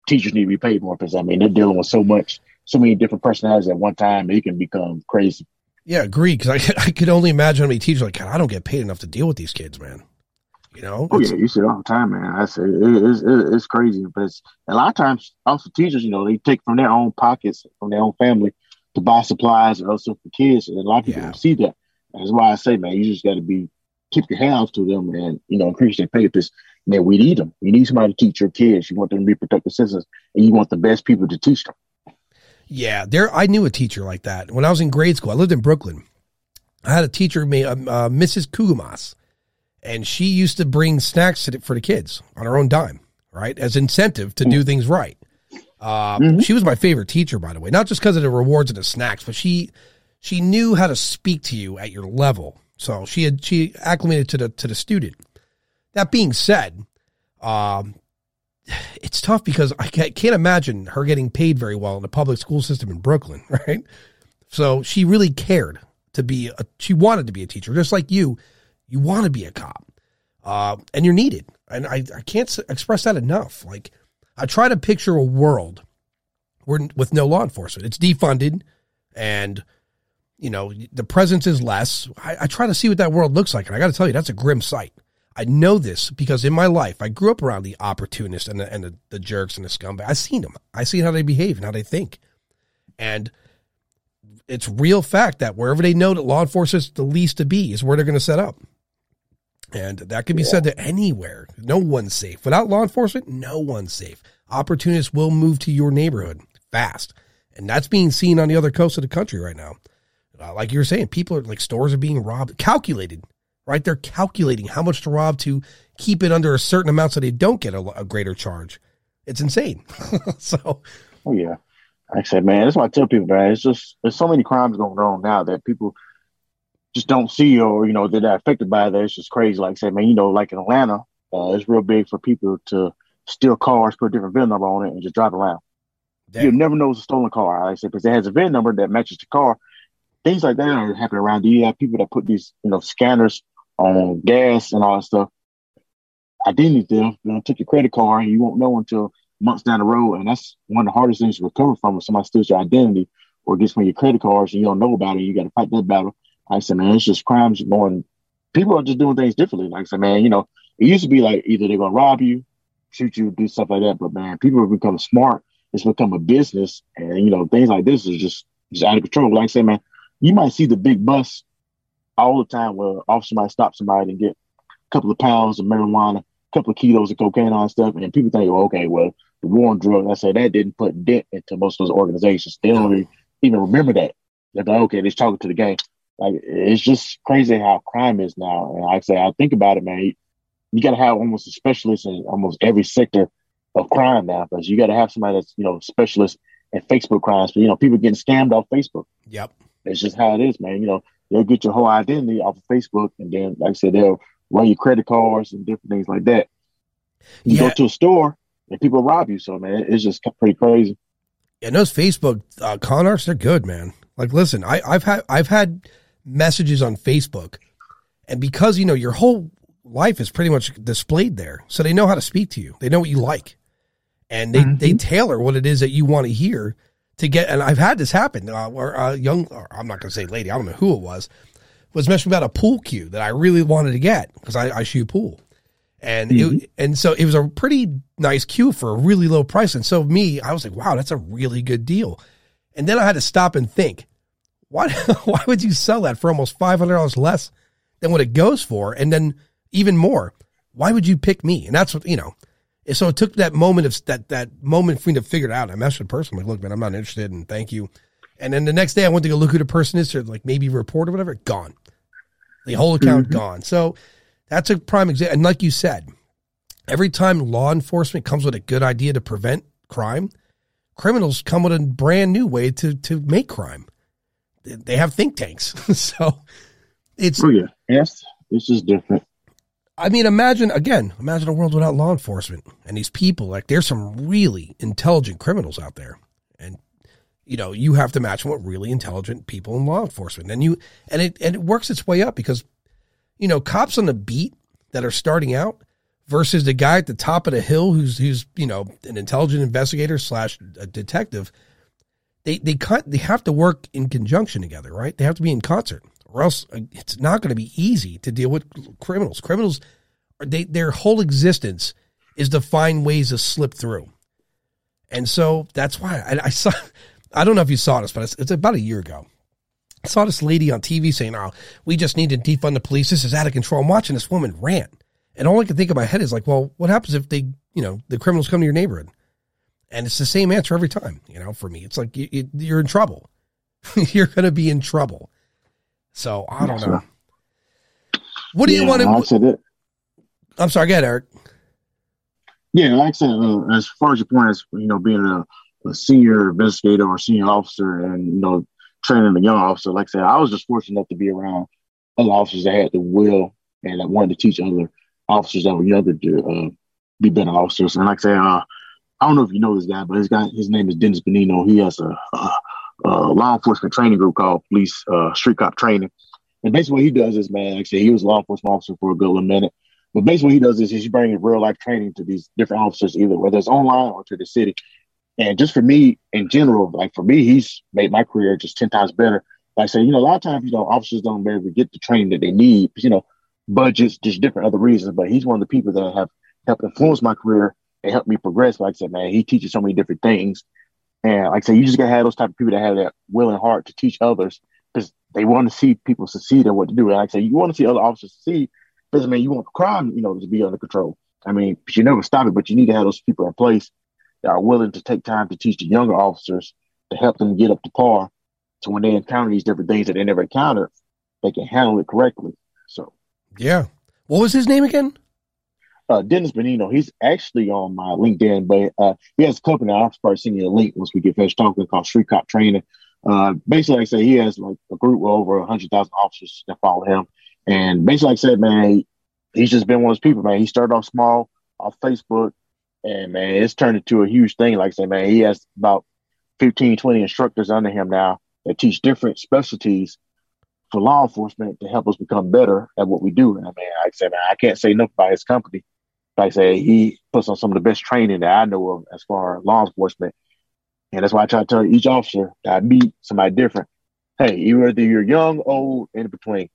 teachers need to be paid more because I mean they're dealing with so much, so many different personalities at one time. It can become crazy. Yeah, agree. Because I I could only imagine how many teachers like I don't get paid enough to deal with these kids, man. You know? Oh yeah, you see it all the time, man. I say it, it's, it's crazy, but it's, a lot of times also teachers, you know, they take from their own pockets, from their own family, to buy supplies and also for kids, and a lot of people yeah. don't see that. That's why I say, man, you just got to be keep your hands to them and you know increase their pay because man, we need them. You need somebody to teach your kids. You want them to be productive citizens, and you want the best people to teach them. Yeah, there. I knew a teacher like that when I was in grade school. I lived in Brooklyn. I had a teacher, uh, uh, Mrs. Kugumas, and she used to bring snacks for the kids on her own dime, right, as incentive to do things right. Uh, mm-hmm. She was my favorite teacher, by the way, not just because of the rewards and the snacks, but she she knew how to speak to you at your level So she had she acclimated to the to the student. That being said, um, it's tough because I can't imagine her getting paid very well in the public school system in Brooklyn, right? So she really cared to be a, she wanted to be a teacher, just like you. You want to be a cop, uh, and you're needed. And I, I can't express that enough. Like I try to picture a world where with no law enforcement. It's defunded, and you know the presence is less. I, I try to see what that world looks like, and I got to tell you, that's a grim sight. I know this because in my life, I grew up around the opportunists and the, and the, the jerks and the scumbags. I've seen them. I seen how they behave and how they think. And it's real fact that wherever they know that law enforcement is the least to be is where they're going to set up. And that can be yeah. said to anywhere. No one's safe. Without law enforcement, no one's safe. Opportunists will move to your neighborhood fast. And that's being seen on the other coast of the country right now. Uh, like you were saying, people are like stores are being robbed, calculated right? They're calculating how much to rob to keep it under a certain amount so they don't get a, a greater charge. It's insane. so, oh yeah, like I said, man, that's why I tell people, man. It's just there's so many crimes going on now that people just don't see or you know they're not affected by that. It's just crazy. Like I said, man, you know, like in Atlanta, uh, it's real big for people to steal cars, put a different VIN number on it, and just drive around. Damn. You'll never know it's a stolen car. Like I said, because it has a VIN number that matches the car. Things like that are happening around. You have people that put these, you know, scanners on gas and all that stuff. Identity theft, you know, took your credit card and you won't know until months down the road. And that's one of the hardest things to recover from if somebody steals your identity or gets one of your credit cards and you don't know about it. You got to fight that battle. I said, man, it's just crimes going. People are just doing things differently. Like I said, man, you know, it used to be like either they're to rob you, shoot you, do stuff like that. But man, people have become smart. It's become a business. And, you know, things like this is just, just out of control. Like I said, man, you might see the big bus all the time where officer might stop somebody and get a couple of pounds of marijuana, a couple of kilos of cocaine on stuff, and people think, well, okay, well, the war on drugs, I say that didn't put dent into most of those organizations. They don't even remember that. They're like, okay, they're talking to the gang. Like it's just crazy how crime is now. And I say, I think about it, man. You, you got to have almost a specialist in almost every sector of crime now, because you got to have somebody that's you know specialist in Facebook crimes. But you know, people getting scammed off Facebook. Yep, it's just how it is, man. You know, they'll get your whole identity off of Facebook, and then, like I said, they'll run your credit cards and different things like that. You yeah. go to a store and people rob you. So man, it's just pretty crazy. And those Facebook uh, con arts, they're good, man. Like, listen, I, I've had I've had messages on Facebook, and because you know your whole life is pretty much displayed there, so they know how to speak to you. They know what you like, and they mm-hmm. they tailor what it is that you want to hear to get, and I've had this happen uh, where a young, I'm not going to say lady, I don't know who it was, was mentioning about a pool cue that I really wanted to get because I, I shoot pool. And mm-hmm. it, and so it was a pretty nice cue for a really low price. And so me, I was like, wow, that's a really good deal. And then I had to stop and think, why, why would you sell that for almost $500 less than what it goes for? And then even more, why would you pick me? And that's what, you know, so it took that moment of that that moment for me to figure it out. I messaged the person I'm like, look, man, I'm not interested, and thank you. And then the next day, I went to go look who the person is, or like maybe report or whatever. Gone, the whole account mm-hmm. gone. So that's a prime example. And like you said, every time law enforcement comes with a good idea to prevent crime, criminals come with a brand new way to to make crime. They have think tanks, so it's oh yeah, yes, this is different. I mean, imagine again, imagine a world without law enforcement and these people. Like, there's some really intelligent criminals out there, and you know, you have to match them with really intelligent people in law enforcement. And you, and it, and it works its way up because, you know, cops on the beat that are starting out versus the guy at the top of the hill who's who's you know an intelligent investigator slash a detective. They they cut they have to work in conjunction together, right? They have to be in concert or else uh, it's not going to be easy to deal with criminals. Criminals, they their whole existence is to find ways to slip through, and so that's why I, I saw. I don't know if you saw this, but it's, it's about a year ago. I saw this lady on TV saying, "Oh, we just need to defund the police. This is out of control." I'm watching this woman rant, and all I can think in my head is like, "Well, what happens if they, you know, the criminals come to your neighborhood?" And it's the same answer every time. You know, for me, it's like you, you're in trouble. you're going to be in trouble. So I don't know. What do yeah, you want to? Like I said it. I'm sorry, get Eric. Yeah, like I said, uh, as far as your point as you know, being a, a, senior investigator or senior officer, and you know, training a young officer. Like I said, I was just fortunate enough to be around other officers that had the will and that wanted to teach other officers that were younger to uh, be better officers. And like I said, uh, I don't know if you know this guy, but his guy, his name is Dennis Benigno. He has a, a, a law enforcement training group called Police uh, Street Cop Training. And basically, what he does is, man, like I said, he was a law enforcement officer for a good little minute. But basically, what he does is he's bringing real life training to these different officers, either whether it's online or to the city. And just for me in general, like for me, he's made my career just 10 times better. Like I say, you know, a lot of times, you know, officers don't maybe get the training that they need, you know, budgets, just different other reasons. But he's one of the people that have helped influence my career and helped me progress. Like I said, man, he teaches so many different things. And like I said, you just gotta have those type of people that have that willing heart to teach others because they want to see people succeed and what to do. And like I said, you want to see other officers succeed doesn't mean you want crime, you know, to be under control. I mean, you never stop it, but you need to have those people in place that are willing to take time to teach the younger officers to help them get up to par. So when they encounter these different things that they never encountered, they can handle it correctly. So, yeah. What was his name again? Uh, Dennis Benigno. He's actually on my LinkedIn, but uh, he has a company. I'll probably send you a link once we get finished talking called Street Cop Training. Uh, basically, like I said, he has like a group of over 100,000 officers that follow him. And basically, like I said, man, he, he's just been one of those people, man. He started off small off Facebook, and man, it's turned into a huge thing. Like I said, man, he has about 15, 20 instructors under him now that teach different specialties for law enforcement to help us become better at what we do. And I mean, like I said, man, I can't say enough about his company. Like I say, he puts on some of the best training that I know of as far as law enforcement. And that's why I try to tell each officer that I meet somebody different. Hey, either you're young, old, in between,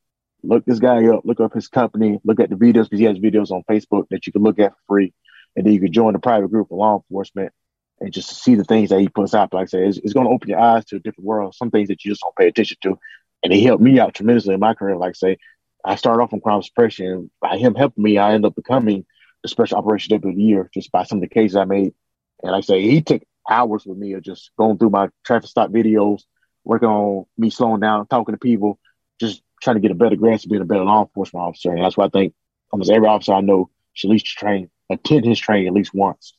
look this guy up, look up his company, look at the videos because he has videos on Facebook that you can look at for free. And then you can join the private group of law enforcement and just see the things that he puts out. Like I say, it's, it's going to open your eyes to a different world, some things that you just don't pay attention to. And he helped me out tremendously in my career. Like I say, I started off on crime suppression. By him helping me, I ended up becoming special operations deputy of the year just by some of the cases I made. And I say, he took hours with me of just going through my traffic stop videos, working on me slowing down, talking to people, just trying to get a better grasp of being a better law enforcement officer. And that's why I think almost every officer I know should at least train, attend his training at least once.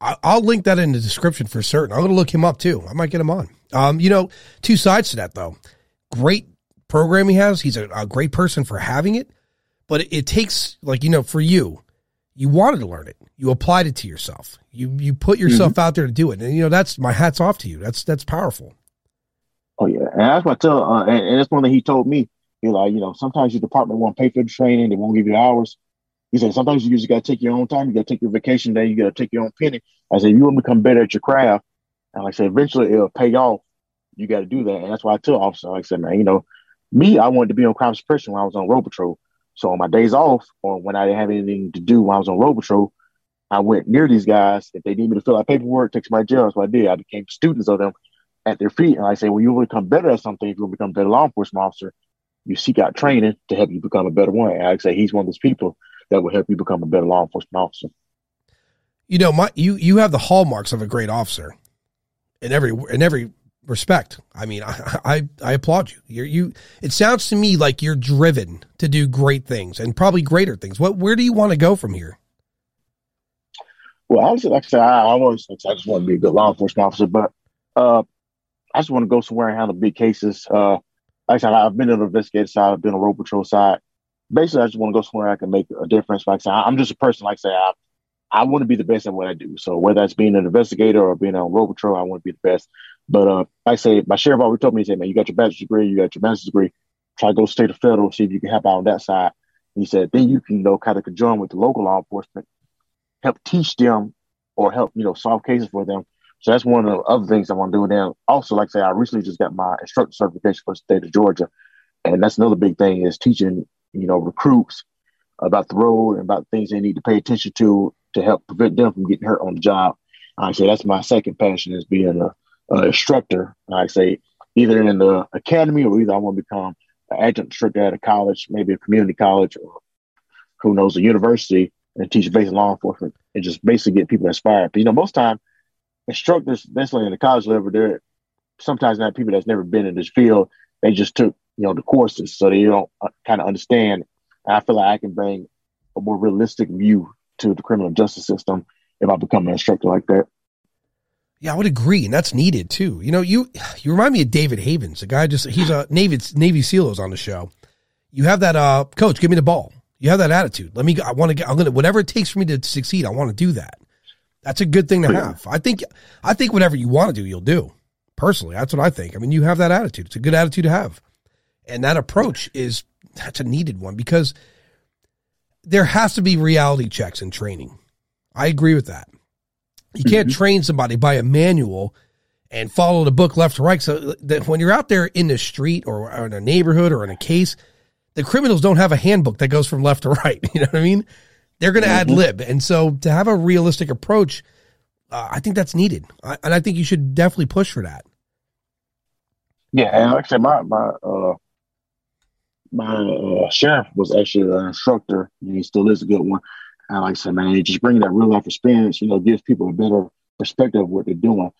I'll link that in the description for certain. I'm going to look him up too. I might get him on. Um, you know, two sides to that though. Great program he has. He's a, a great person for having it, but it, it, takes like you know for you, you wanted to learn it. You applied it to yourself. You you put yourself mm-hmm. out there to do it, and you know that's my hats off to you. That's that's powerful. Oh yeah, and that's what I tell. Uh, and, and that's one thing he told me. He like, you know, sometimes your department won't pay for the training. They won't give you hours. He said sometimes you just got to take your own time. You got to take your vacation day. You got to take your own penny. I said you want to become better at your craft, and like I said, eventually it'll pay off. You got to do that, and that's why I tell officers. Like I said, man, you know, me, I wanted to be on crime suppression when I was on road patrol. So on my days off, or when I didn't have anything to do when I was on road patrol, I went near these guys. If they need me to fill out paperwork, take my jail. That's what I did. I became students of them at their feet. And I say, well, you will become better at something if you will become a better law enforcement officer. You seek out training to help you become a better one. And I say he's one of those people that will help you become a better law enforcement officer. You know, my you you have the hallmarks of a great officer in every in every respect. I mean, I I, I applaud you. you you. It sounds to me like you're driven to do great things and probably greater things. What where do you want to go from here? Well, obviously, like I said, I always I just want to be a good law enforcement officer, but uh, I just want to go somewhere and handle big cases. Uh, like I said, I've been on the investigative side, I've been on the road patrol side. Basically, I just want to go somewhere I can make a difference. Like I said, I'm just a person. Like I say, I, I want to be the best at what I do. So whether that's being an investigator or being on road patrol, I want to be the best. But uh, I say, my sheriff always told me, he said, man, you got your bachelor's degree, you got your master's degree. Try to go state or federal, see if you can help out on that side. And he said, then you can, you know, kind of conjoin with the local law enforcement, help teach them or help, you know, solve cases for them so that's one of the other things I want to do. Then also, like I say, I recently just got my instructor certification for the state of Georgia. And that's another big thing is teaching, you know, recruits about the road and about things they need to pay attention to to help prevent them from getting hurt on the job. I say that's my second passion is being a, a instructor. I say either in the academy or either I want to become an adjunct instructor at a college, maybe a community college or who knows, a university and teach basic law enforcement and just basically get people inspired. But, you know, most time instructors necessarily in the college level, they're sometimes not people that's never been in this field. They just took, you know, the courses, so they don't uh, kind of understand. And I feel like I can bring a more realistic view to the criminal justice system if I become an instructor like that. Yeah, I would agree, and that's needed too. You know, you you remind me of David Havens, a guy just he's a Navy Navy SEAL is on the show, you have that, uh, coach, give me the ball. You have that attitude. Let me, I want to get, I'm going to, whatever it takes for me to succeed, I want to do that. That's a good thing to have. I think, I think whatever you want to do, you'll do. Personally, that's what I think. I mean, you have that attitude. It's a good attitude to have. And that approach is, that's a needed one because there has to be reality checks in training. I agree with that. You can't mm-hmm. train somebody by a manual and follow the book left to right. So that when you're out there in the street or, or in a neighborhood or in a case, the criminals don't have a handbook that goes from left to right. You know what I mean? They're going to mm-hmm. ad lib. And so to have a realistic approach, uh, I think that's needed. I, and I think you should definitely push for that. Yeah. And like I said, my, my, uh, my uh, sheriff was actually an instructor, and he still is a good one. And like I said, man, just bringing that real life experience, you know, gives people a better perspective of what they're doing.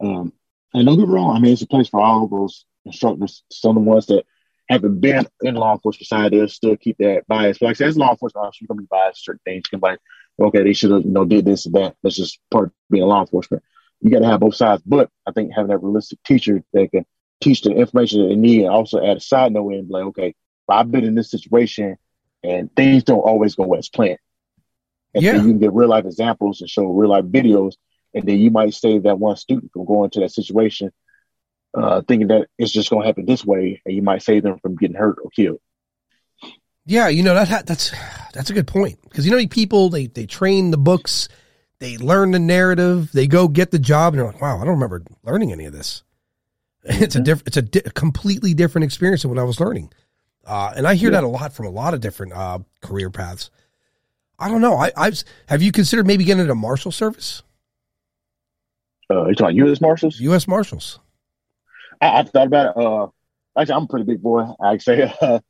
Um, and don't get me wrong, I mean, it's a place for all those instructors, some of the ones that haven't been in law enforcement side, they'll still keep that bias. But like I said, as law enforcement officer, you're going to be biased certain things. You can be like, okay, they should have, you know, did this and that. That's just part of being law enforcement. You got to have both sides. But I think having that realistic teacher that can teach the information that they need and also add a side note be like, okay, I've been in this situation and things don't always go as planned. And yeah. you can get real life examples and show real life videos. And then you might save that one student from going to that situation uh, thinking that it's just going to happen this way, and you might save them from getting hurt or killed. Yeah, you know that that's that's a good point because you know people they they train the books, they learn the narrative, they go get the job, and they're like, wow, I don't remember learning any of this. It's mm-hmm. a different, it's a di- completely different experience than what I was learning. Uh, and I hear yeah. that a lot from a lot of different uh, career paths. I don't know. I, I've have you considered maybe getting into marshal service? Uh, you talking U.S. Marshals? U.S. Marshals. I, have thought about it. Uh, actually, I'm a pretty big boy. I say uh,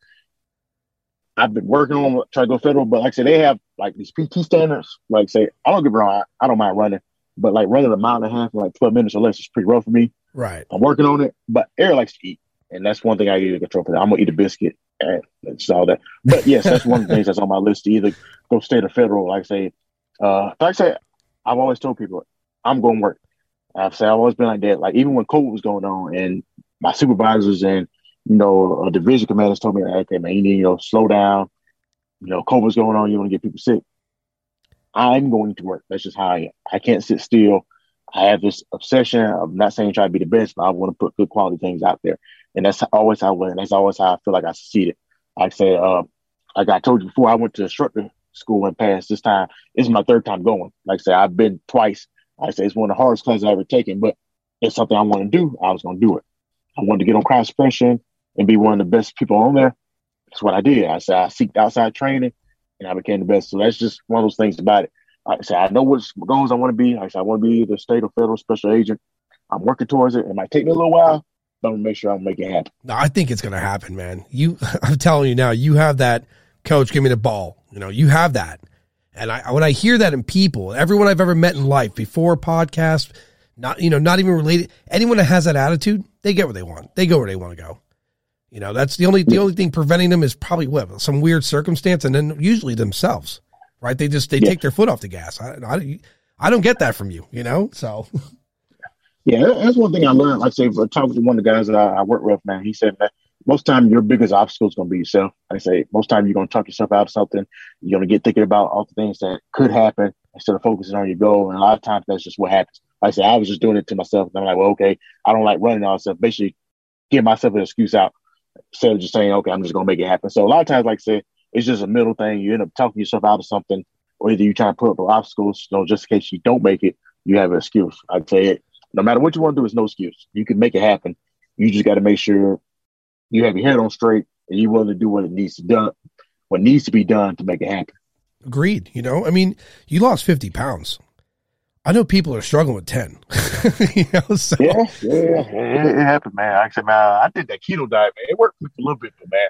I've been working on trying to go federal, but like I said, they have like these PT standards. Like say, I don't get wrong, I, I, don't mind running, but like running a mile and a half in like 12 minutes or less is pretty rough for me. Right. I'm working on it, but Eric likes to eat, and that's one thing I need to control. For I'm gonna eat a biscuit and that's all that. But yes, that's one of the things that's on my list to either go state or federal. Like I say, uh, like I say, I've always told people I'm going to work. I've said I've always been like that. Like even when COVID was going on, and my supervisors and you know division commanders told me, "Okay, man, you need you know slow down. You know, COVID's going on. You want to get people sick. I'm going to work. That's just how I am. I can't sit still. I have this obsession. I'm not saying try to be the best, but I want to put good quality things out there, and that's always how I win. That's always how I feel like I succeeded. Like I said, uh, like I told you before, I went to instructor school and passed this time. Is my third time going. Like I said, I've been twice I say it's one of the hardest classes I've ever taken, but it's something I want to do. I was going to do it. I wanted to get on cross suppression and be one of the best people on there. That's what I did. I said I seeked outside training and I became the best. So that's just one of those things about it. I said I know what goals I want to be. I said I want to be the state or federal special agent. I'm working towards it. It might take me a little while, I'm gonna make sure I'm make it happen. No, I think it's gonna happen, man. You, I'm telling you now, you have that. Coach, give me the ball. You know, you have that. And I, when I hear that in people, everyone I've ever met in life before podcast, not, you know, not even related, anyone that has that attitude, they get what they want. They go where they want to go. You know, that's the only, the only thing preventing them is probably what, some weird circumstance and then usually themselves, right? They just, they yeah. take their foot off the gas. I, I, I don't get that from you, you know? So. Yeah, that's one thing I learned. Like I say, talking to one of the guys that I, I work with, man, he said, man, most time your biggest obstacle is going to be yourself. I say most time you're going to talk yourself out of something. You're going to get thinking about all the things that could happen instead of focusing on your goal. And a lot of times that's just what happens. Like I said, I was just doing it to myself. And I'm like, well, okay, I don't like running all stuff. Basically, give myself an excuse out instead of just saying, okay, I'm just going to make it happen. So a lot of times, like I said, it's just a middle thing. You end up talking yourself out of something, or either you try to put up obstacles, you know, just in case you don't make it, you have an excuse. I'd say it. No matter what you want to do, it's no excuse. You can make it happen. You just got to make sure you have your head on straight and you're willing to do what it needs to done, what needs to be done to make it happen. Agreed. You know, I mean, you lost 50 pounds. I know people are struggling with 10. you know, so. Yeah, yeah, it, it, happened, man. I said, man, I did that keto diet, man. It worked a little bit, but man,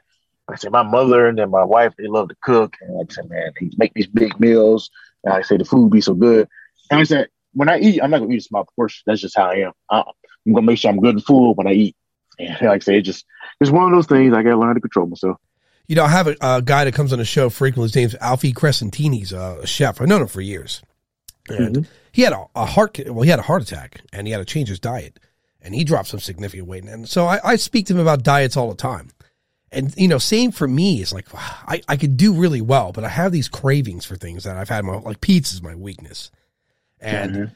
like I said, my mother and then my wife, they love to cook. And like I said, man, they make these big meals. And I say the food be so good. And I said, when I eat, I'm not going to eat a small portion. That's just how I am. I, I'm going to make sure I'm good and full when I eat. And like I say, it just it's one of those things I got to learn to control myself. You know, I have a, a, guy that comes on the show frequently. His name's Alfie Crescentini's a chef. I've known him for years. And mm-hmm. he had a, a, heart, well, he had a heart attack and he had to change his diet and he dropped some significant weight. And so I, I speak to him about diets all the time. And you know, same for me is like I, I could do really well, but I have these cravings for things that I've had my like pizza is my weakness. And mm-hmm.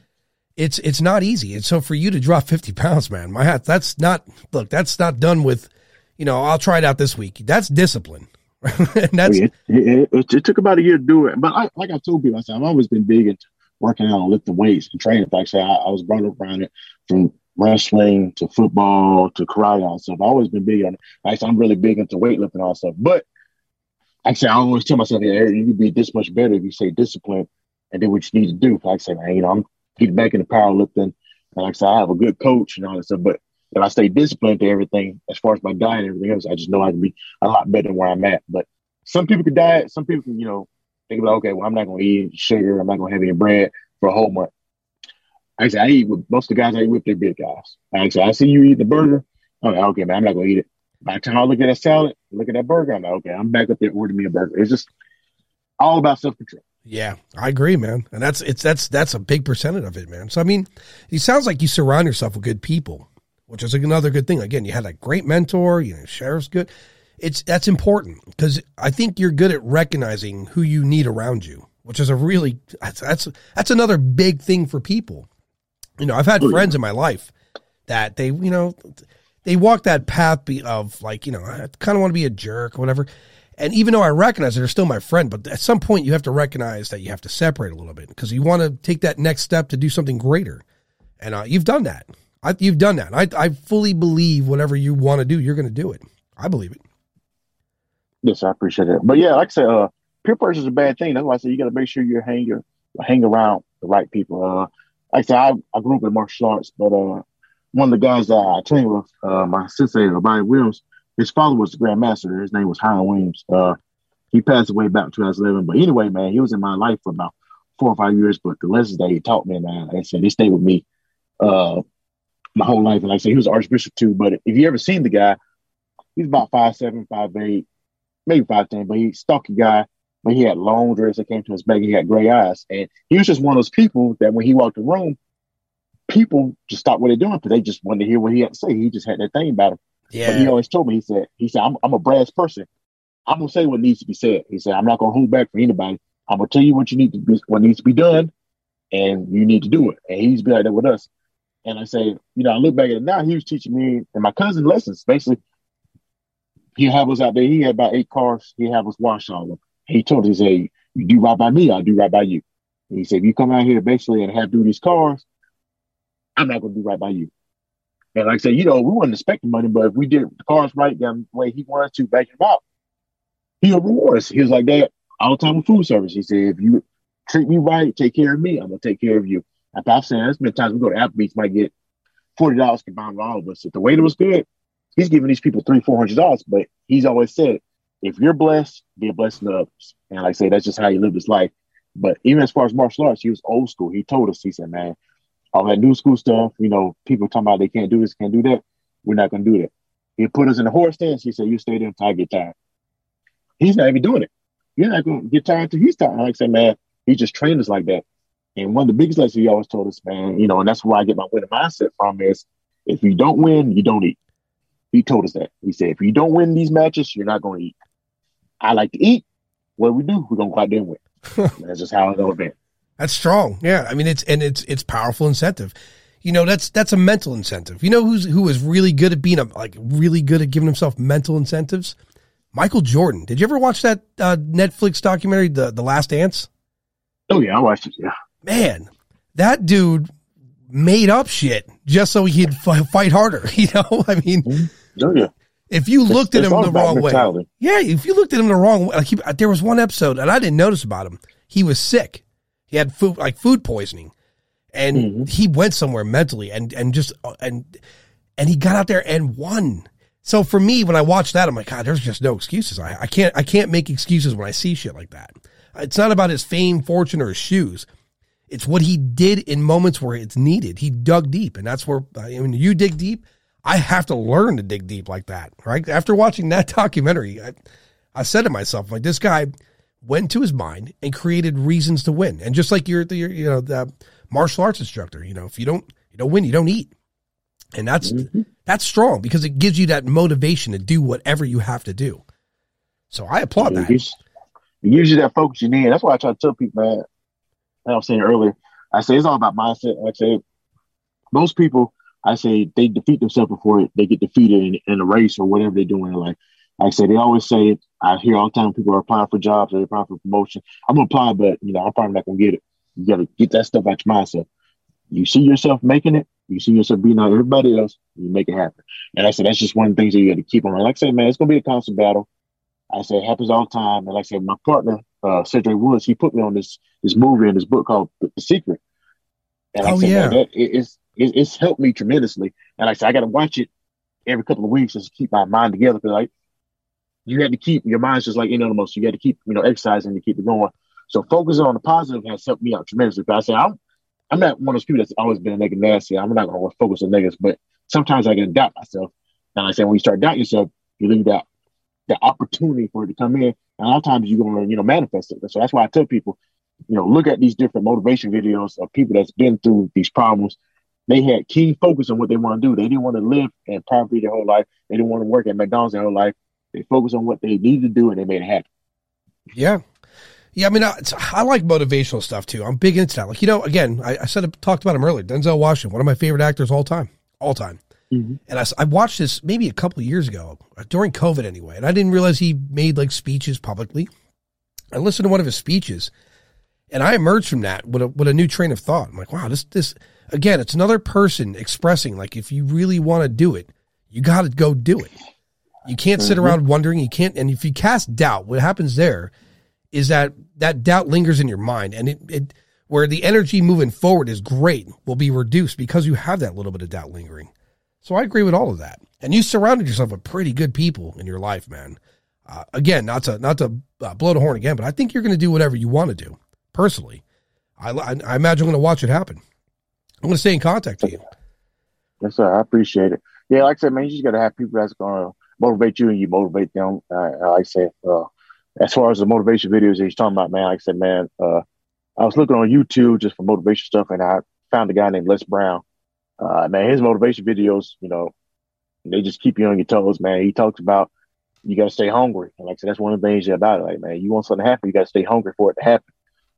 it's it's not easy. And so for you to drop 50 pounds, man, my hat that's not look, that's not done with, you know, I'll try it out this week. That's discipline. and that's it, it, it, it, took about a year to do it. But I, like I told people, I said I've always been big into working out and lifting weights and training. Like I said, I, I was brought up around it from wrestling to football to karate and stuff. I've always been big on it. Like I'm really big into weightlifting and all stuff. But actually, I always tell myself, yeah, you could be this much better if you say discipline and do what you need to do. Like I say, man, you know, I'm getting back into powerlifting. And like I said, I have a good coach and all that stuff. But if I stay disciplined to everything, as far as my diet and everything else, I just know I can be a lot better than where I'm at. But some people can diet, some people can, you know, think about, okay, well, I'm not going to eat sugar, I'm not going to have any bread for a whole month. I said, I eat with most of the guys I eat with, they're big guys. I Actually, I see you eat the burger. I'm like, okay, man, I'm not gonna eat it. By the time I look at that salad, look at that burger, I'm like, okay, I'm back up there ordering me a burger. It's just all about self control. Yeah, I agree, man. And that's it's that's that's a big percentage of it, man. So I mean, it sounds like you surround yourself with good people, which is another good thing. Again, you had a great mentor, you know, sheriff's good. It's that's important because I think you're good at recognizing who you need around you, which is a really that's that's, that's another big thing for people. You know, I've had friends in my life that they, you know, they walk that path of like, you know, I kind of want to be a jerk or whatever. And even though I recognize they're still my friend, but at some point you have to recognize that you have to separate a little bit because you want to take that next step to do something greater. And uh, you've done that. I, you've done that. I, I fully believe whatever you want to do, you're going to do it. I believe it. Yes, I appreciate it. But yeah, like I said, uh, peer pressure is a bad thing. That's why I say you got to make sure you hang your hang around the right people. Uh, like I said, I, I grew up in martial arts, but uh, one of the guys that I trained with, uh, my sensei, Bobby Williams, his father was the Grand Master. His name was Hiram Williams. Uh, he passed away back in 2011. But anyway, man, he was in my life for about four or five years. But the lessons that he taught me, man, like I said, they stayed with me uh, my whole life. And like I said, he was Archbishop too. But if you ever seen the guy, he's about five seven, five eight, maybe five ten. But he's stocky guy but he had long dreads that came to his back. He had gray eyes, and he was just one of those people that when he walked the room, people just stopped what they're doing because they just wanted to hear what he had to say. He just had that thing about him. Yeah. But he always told me, he said, he said, I'm, I'm a brass person. I'm gonna say what needs to be said. He said, I'm not gonna hold back for anybody. I'm gonna tell you what you need to be, what needs to be done, and you need to do it. And he's be like that with us. And I say, you know, I look back at it now. He was teaching me and my cousin lessons. Basically, he have us out there. He had about eight cars. He have us wash all of them. He told us, he said, you do right by me, I'll do right by you. And he said, if you come out here basically and have do these cars, I'm not to do right by you. And like I said, you know, we weren't expecting money, but if we did the cars right the way he wanted to back him out, he'll reward us. He was like that all the time with food service. He said, if you treat me right, take care of me, I'm to take care of you. I've said, there's times we go to Applebee's, might get $40 combined with all of us. If the waiter was good, he's giving these people three, four hundred dollars, but he's always said, if you're blessed, be a blessing to others. And like I say, that's just how you live this life. But even as far as martial arts, he was old school. He told us, he said, man, all that new school stuff, you know, people talking about they can't do this, can't do that. We're not going to do that. He put us in the horse stance. He said, you stay there until I get tired. He's not even doing it. You're not going to get tired until he's tired. Like I said, man, he just trained us like that. And one of the biggest lessons he always told us, man, you know, and that's where I get my winning mindset from is if you don't win, you don't eat. He told us that. He said, if you don't win these matches, you're not going to eat. I like to eat. What we do, we're gonna go out there and win. that's just how I go about it. That's strong. Yeah. I mean it's and it's it's powerful incentive. You know, that's that's a mental incentive. You know who's who is really good at being a like really good at giving himself mental incentives? Michael Jordan. Did you ever watch that uh, Netflix documentary, The The Last Dance? Oh yeah, I watched it. Yeah. Man, that dude made up shit just so he'd fight harder. You know, I mean, mm-hmm. oh, yeah. If you looked it's, at him the wrong way, yeah, if you looked at him the wrong way, like he, there was one episode, and I didn't notice about him. He was sick. He had food, like food poisoning, and mm-hmm. he went somewhere mentally, and and just and and he got out there and won. So for me, when I watch that, I'm like, God, there's just no excuses. I, I can't I can't make excuses when I see shit like that. It's not about his fame, fortune, or his shoes. It's what he did in moments where it's needed. He dug deep, and that's where I mean, you dig deep I have to learn to dig deep like that, right? After watching that documentary, I, I said to myself, like, this guy went to his mind and created reasons to win. And just like you're, the, you know, the martial arts instructor, you know, if you don't, you don't win, you don't eat. And that's mm-hmm. that's strong because it gives you that motivation to do whatever you have to do. So I applaud yeah, that. It gives you that focus you need. That's why I try to tell people, man. I was saying earlier, I say it's all about mindset. Like I say, most people, I say they defeat themselves before they get defeated in, in a race or whatever they're doing in life. Like I say, they always say, it. I hear all the time people are applying for jobs they're applying for promotion. I'm gonna apply, but you know, I'm probably not gonna get it. You gotta get that stuff out your mindset. You see yourself making it, you see yourself beating out everybody else, you make it happen. And I said that's just one of the things that you got to keep on. Like I said, man, it's gonna be a constant battle. I said it happens all the time. And like I said, my partner, uh, Cedric Woods, he put me on this this movie and this book called The, the Secret. And oh, I said, yeah. that, it, it's it, it's helped me tremendously. And like I said, I got to watch it every couple of weeks just to keep my mind together. Because like you had to keep your mind's just like any other most. You had to keep you know exercising to keep it going. So focusing on the positive has helped me out tremendously. But I say I'm I'm not one of those people that's always been a negative nasty. I'm not to focus on negatives, but sometimes I can doubt myself. And I say when you start doubting yourself, you leave that the opportunity for it to come in. And a lot of times you're to you know manifest it. So that's why I tell people, you know, look at these different motivation videos of people that's been through these problems. They had keen focus on what they want to do. They didn't want to live in poverty their whole life. They didn't want to work at McDonald's their whole life. They focused on what they needed to do and they made it happen. Yeah. Yeah, I mean, I, I, like motivational stuff too. I'm big into that. Like, you know, again, I, I said, talked about him earlier. Denzel Washington, one of my favorite actors all time, all time. Mm-hmm. And I, I watched this maybe a couple of years ago during COVID anyway, and I didn't realize he made like speeches publicly. I listened to one of his speeches, and I emerged from that with a with a new train of thought. I'm like, wow, this this again, it's another person expressing like if you really want to do it, you got to go do it. You can't sit mm-hmm. around wondering. You can't, and if you cast doubt, what happens there is that that doubt lingers in your mind, and it, it where the energy moving forward is great will be reduced because you have that little bit of doubt lingering. So I agree with all of that. And you surrounded yourself with pretty good people in your life, man. Uh, again, not to not to uh, blow the horn again, but I think you're going to do whatever you want to do. Personally, I, I, I imagine I'm going to watch it happen. I'm going to stay in contact with you. Yes, sir. I appreciate it. Yeah, like I said, man, you just got to have people that's going to motivate you, and you motivate them. Uh, I said, uh, as far as the motivation videos that he's talking about, man, I said, man, uh, I was looking on YouTube just for motivation stuff, and I found a guy named Les Brown uh, man, his motivation videos, you know, they just keep you on your toes, man. He talks about you got to stay hungry. And like I said, that's one of the things about it. Like, man, you want something to happen, you got to stay hungry for it to happen.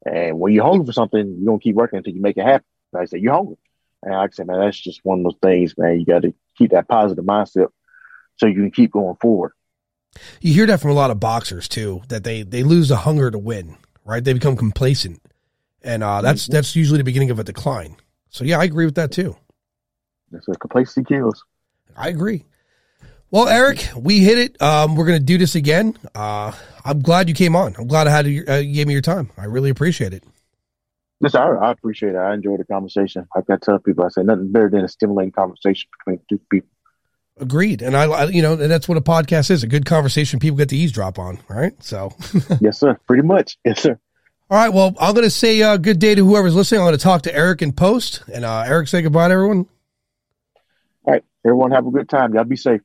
And when you're hungry for something, you don't keep working until you make it happen. Like I said, you're hungry. And like I said, man, that's just one of those things, man. You got to keep that positive mindset so you can keep going forward. You hear that from a lot of boxers too, that they they lose the hunger to win, right? They become complacent, and uh, that's mm-hmm. that's usually the beginning of a decline. So yeah, I agree with that too. That's what complacency kills. I agree. Well, Eric, we hit it. Um, we're going to do this again. Uh, I'm glad you came on. I'm glad I had you, uh, you gave me your time. I really appreciate it. Listen, I, I, appreciate it. I enjoyed the conversation. Like I tell people, I say nothing better than a stimulating conversation between two people. Agreed. And I, I, you know, and that's what a podcast is—a good conversation people get to eavesdrop on. Right. So. yes, sir. Pretty much. Yes, sir. All right. Well, I'm going to say uh, good day to whoever's listening. I'm going to talk to Eric in post, and uh, Eric, say goodbye to everyone. All right. Everyone have a good time. Y'all be safe.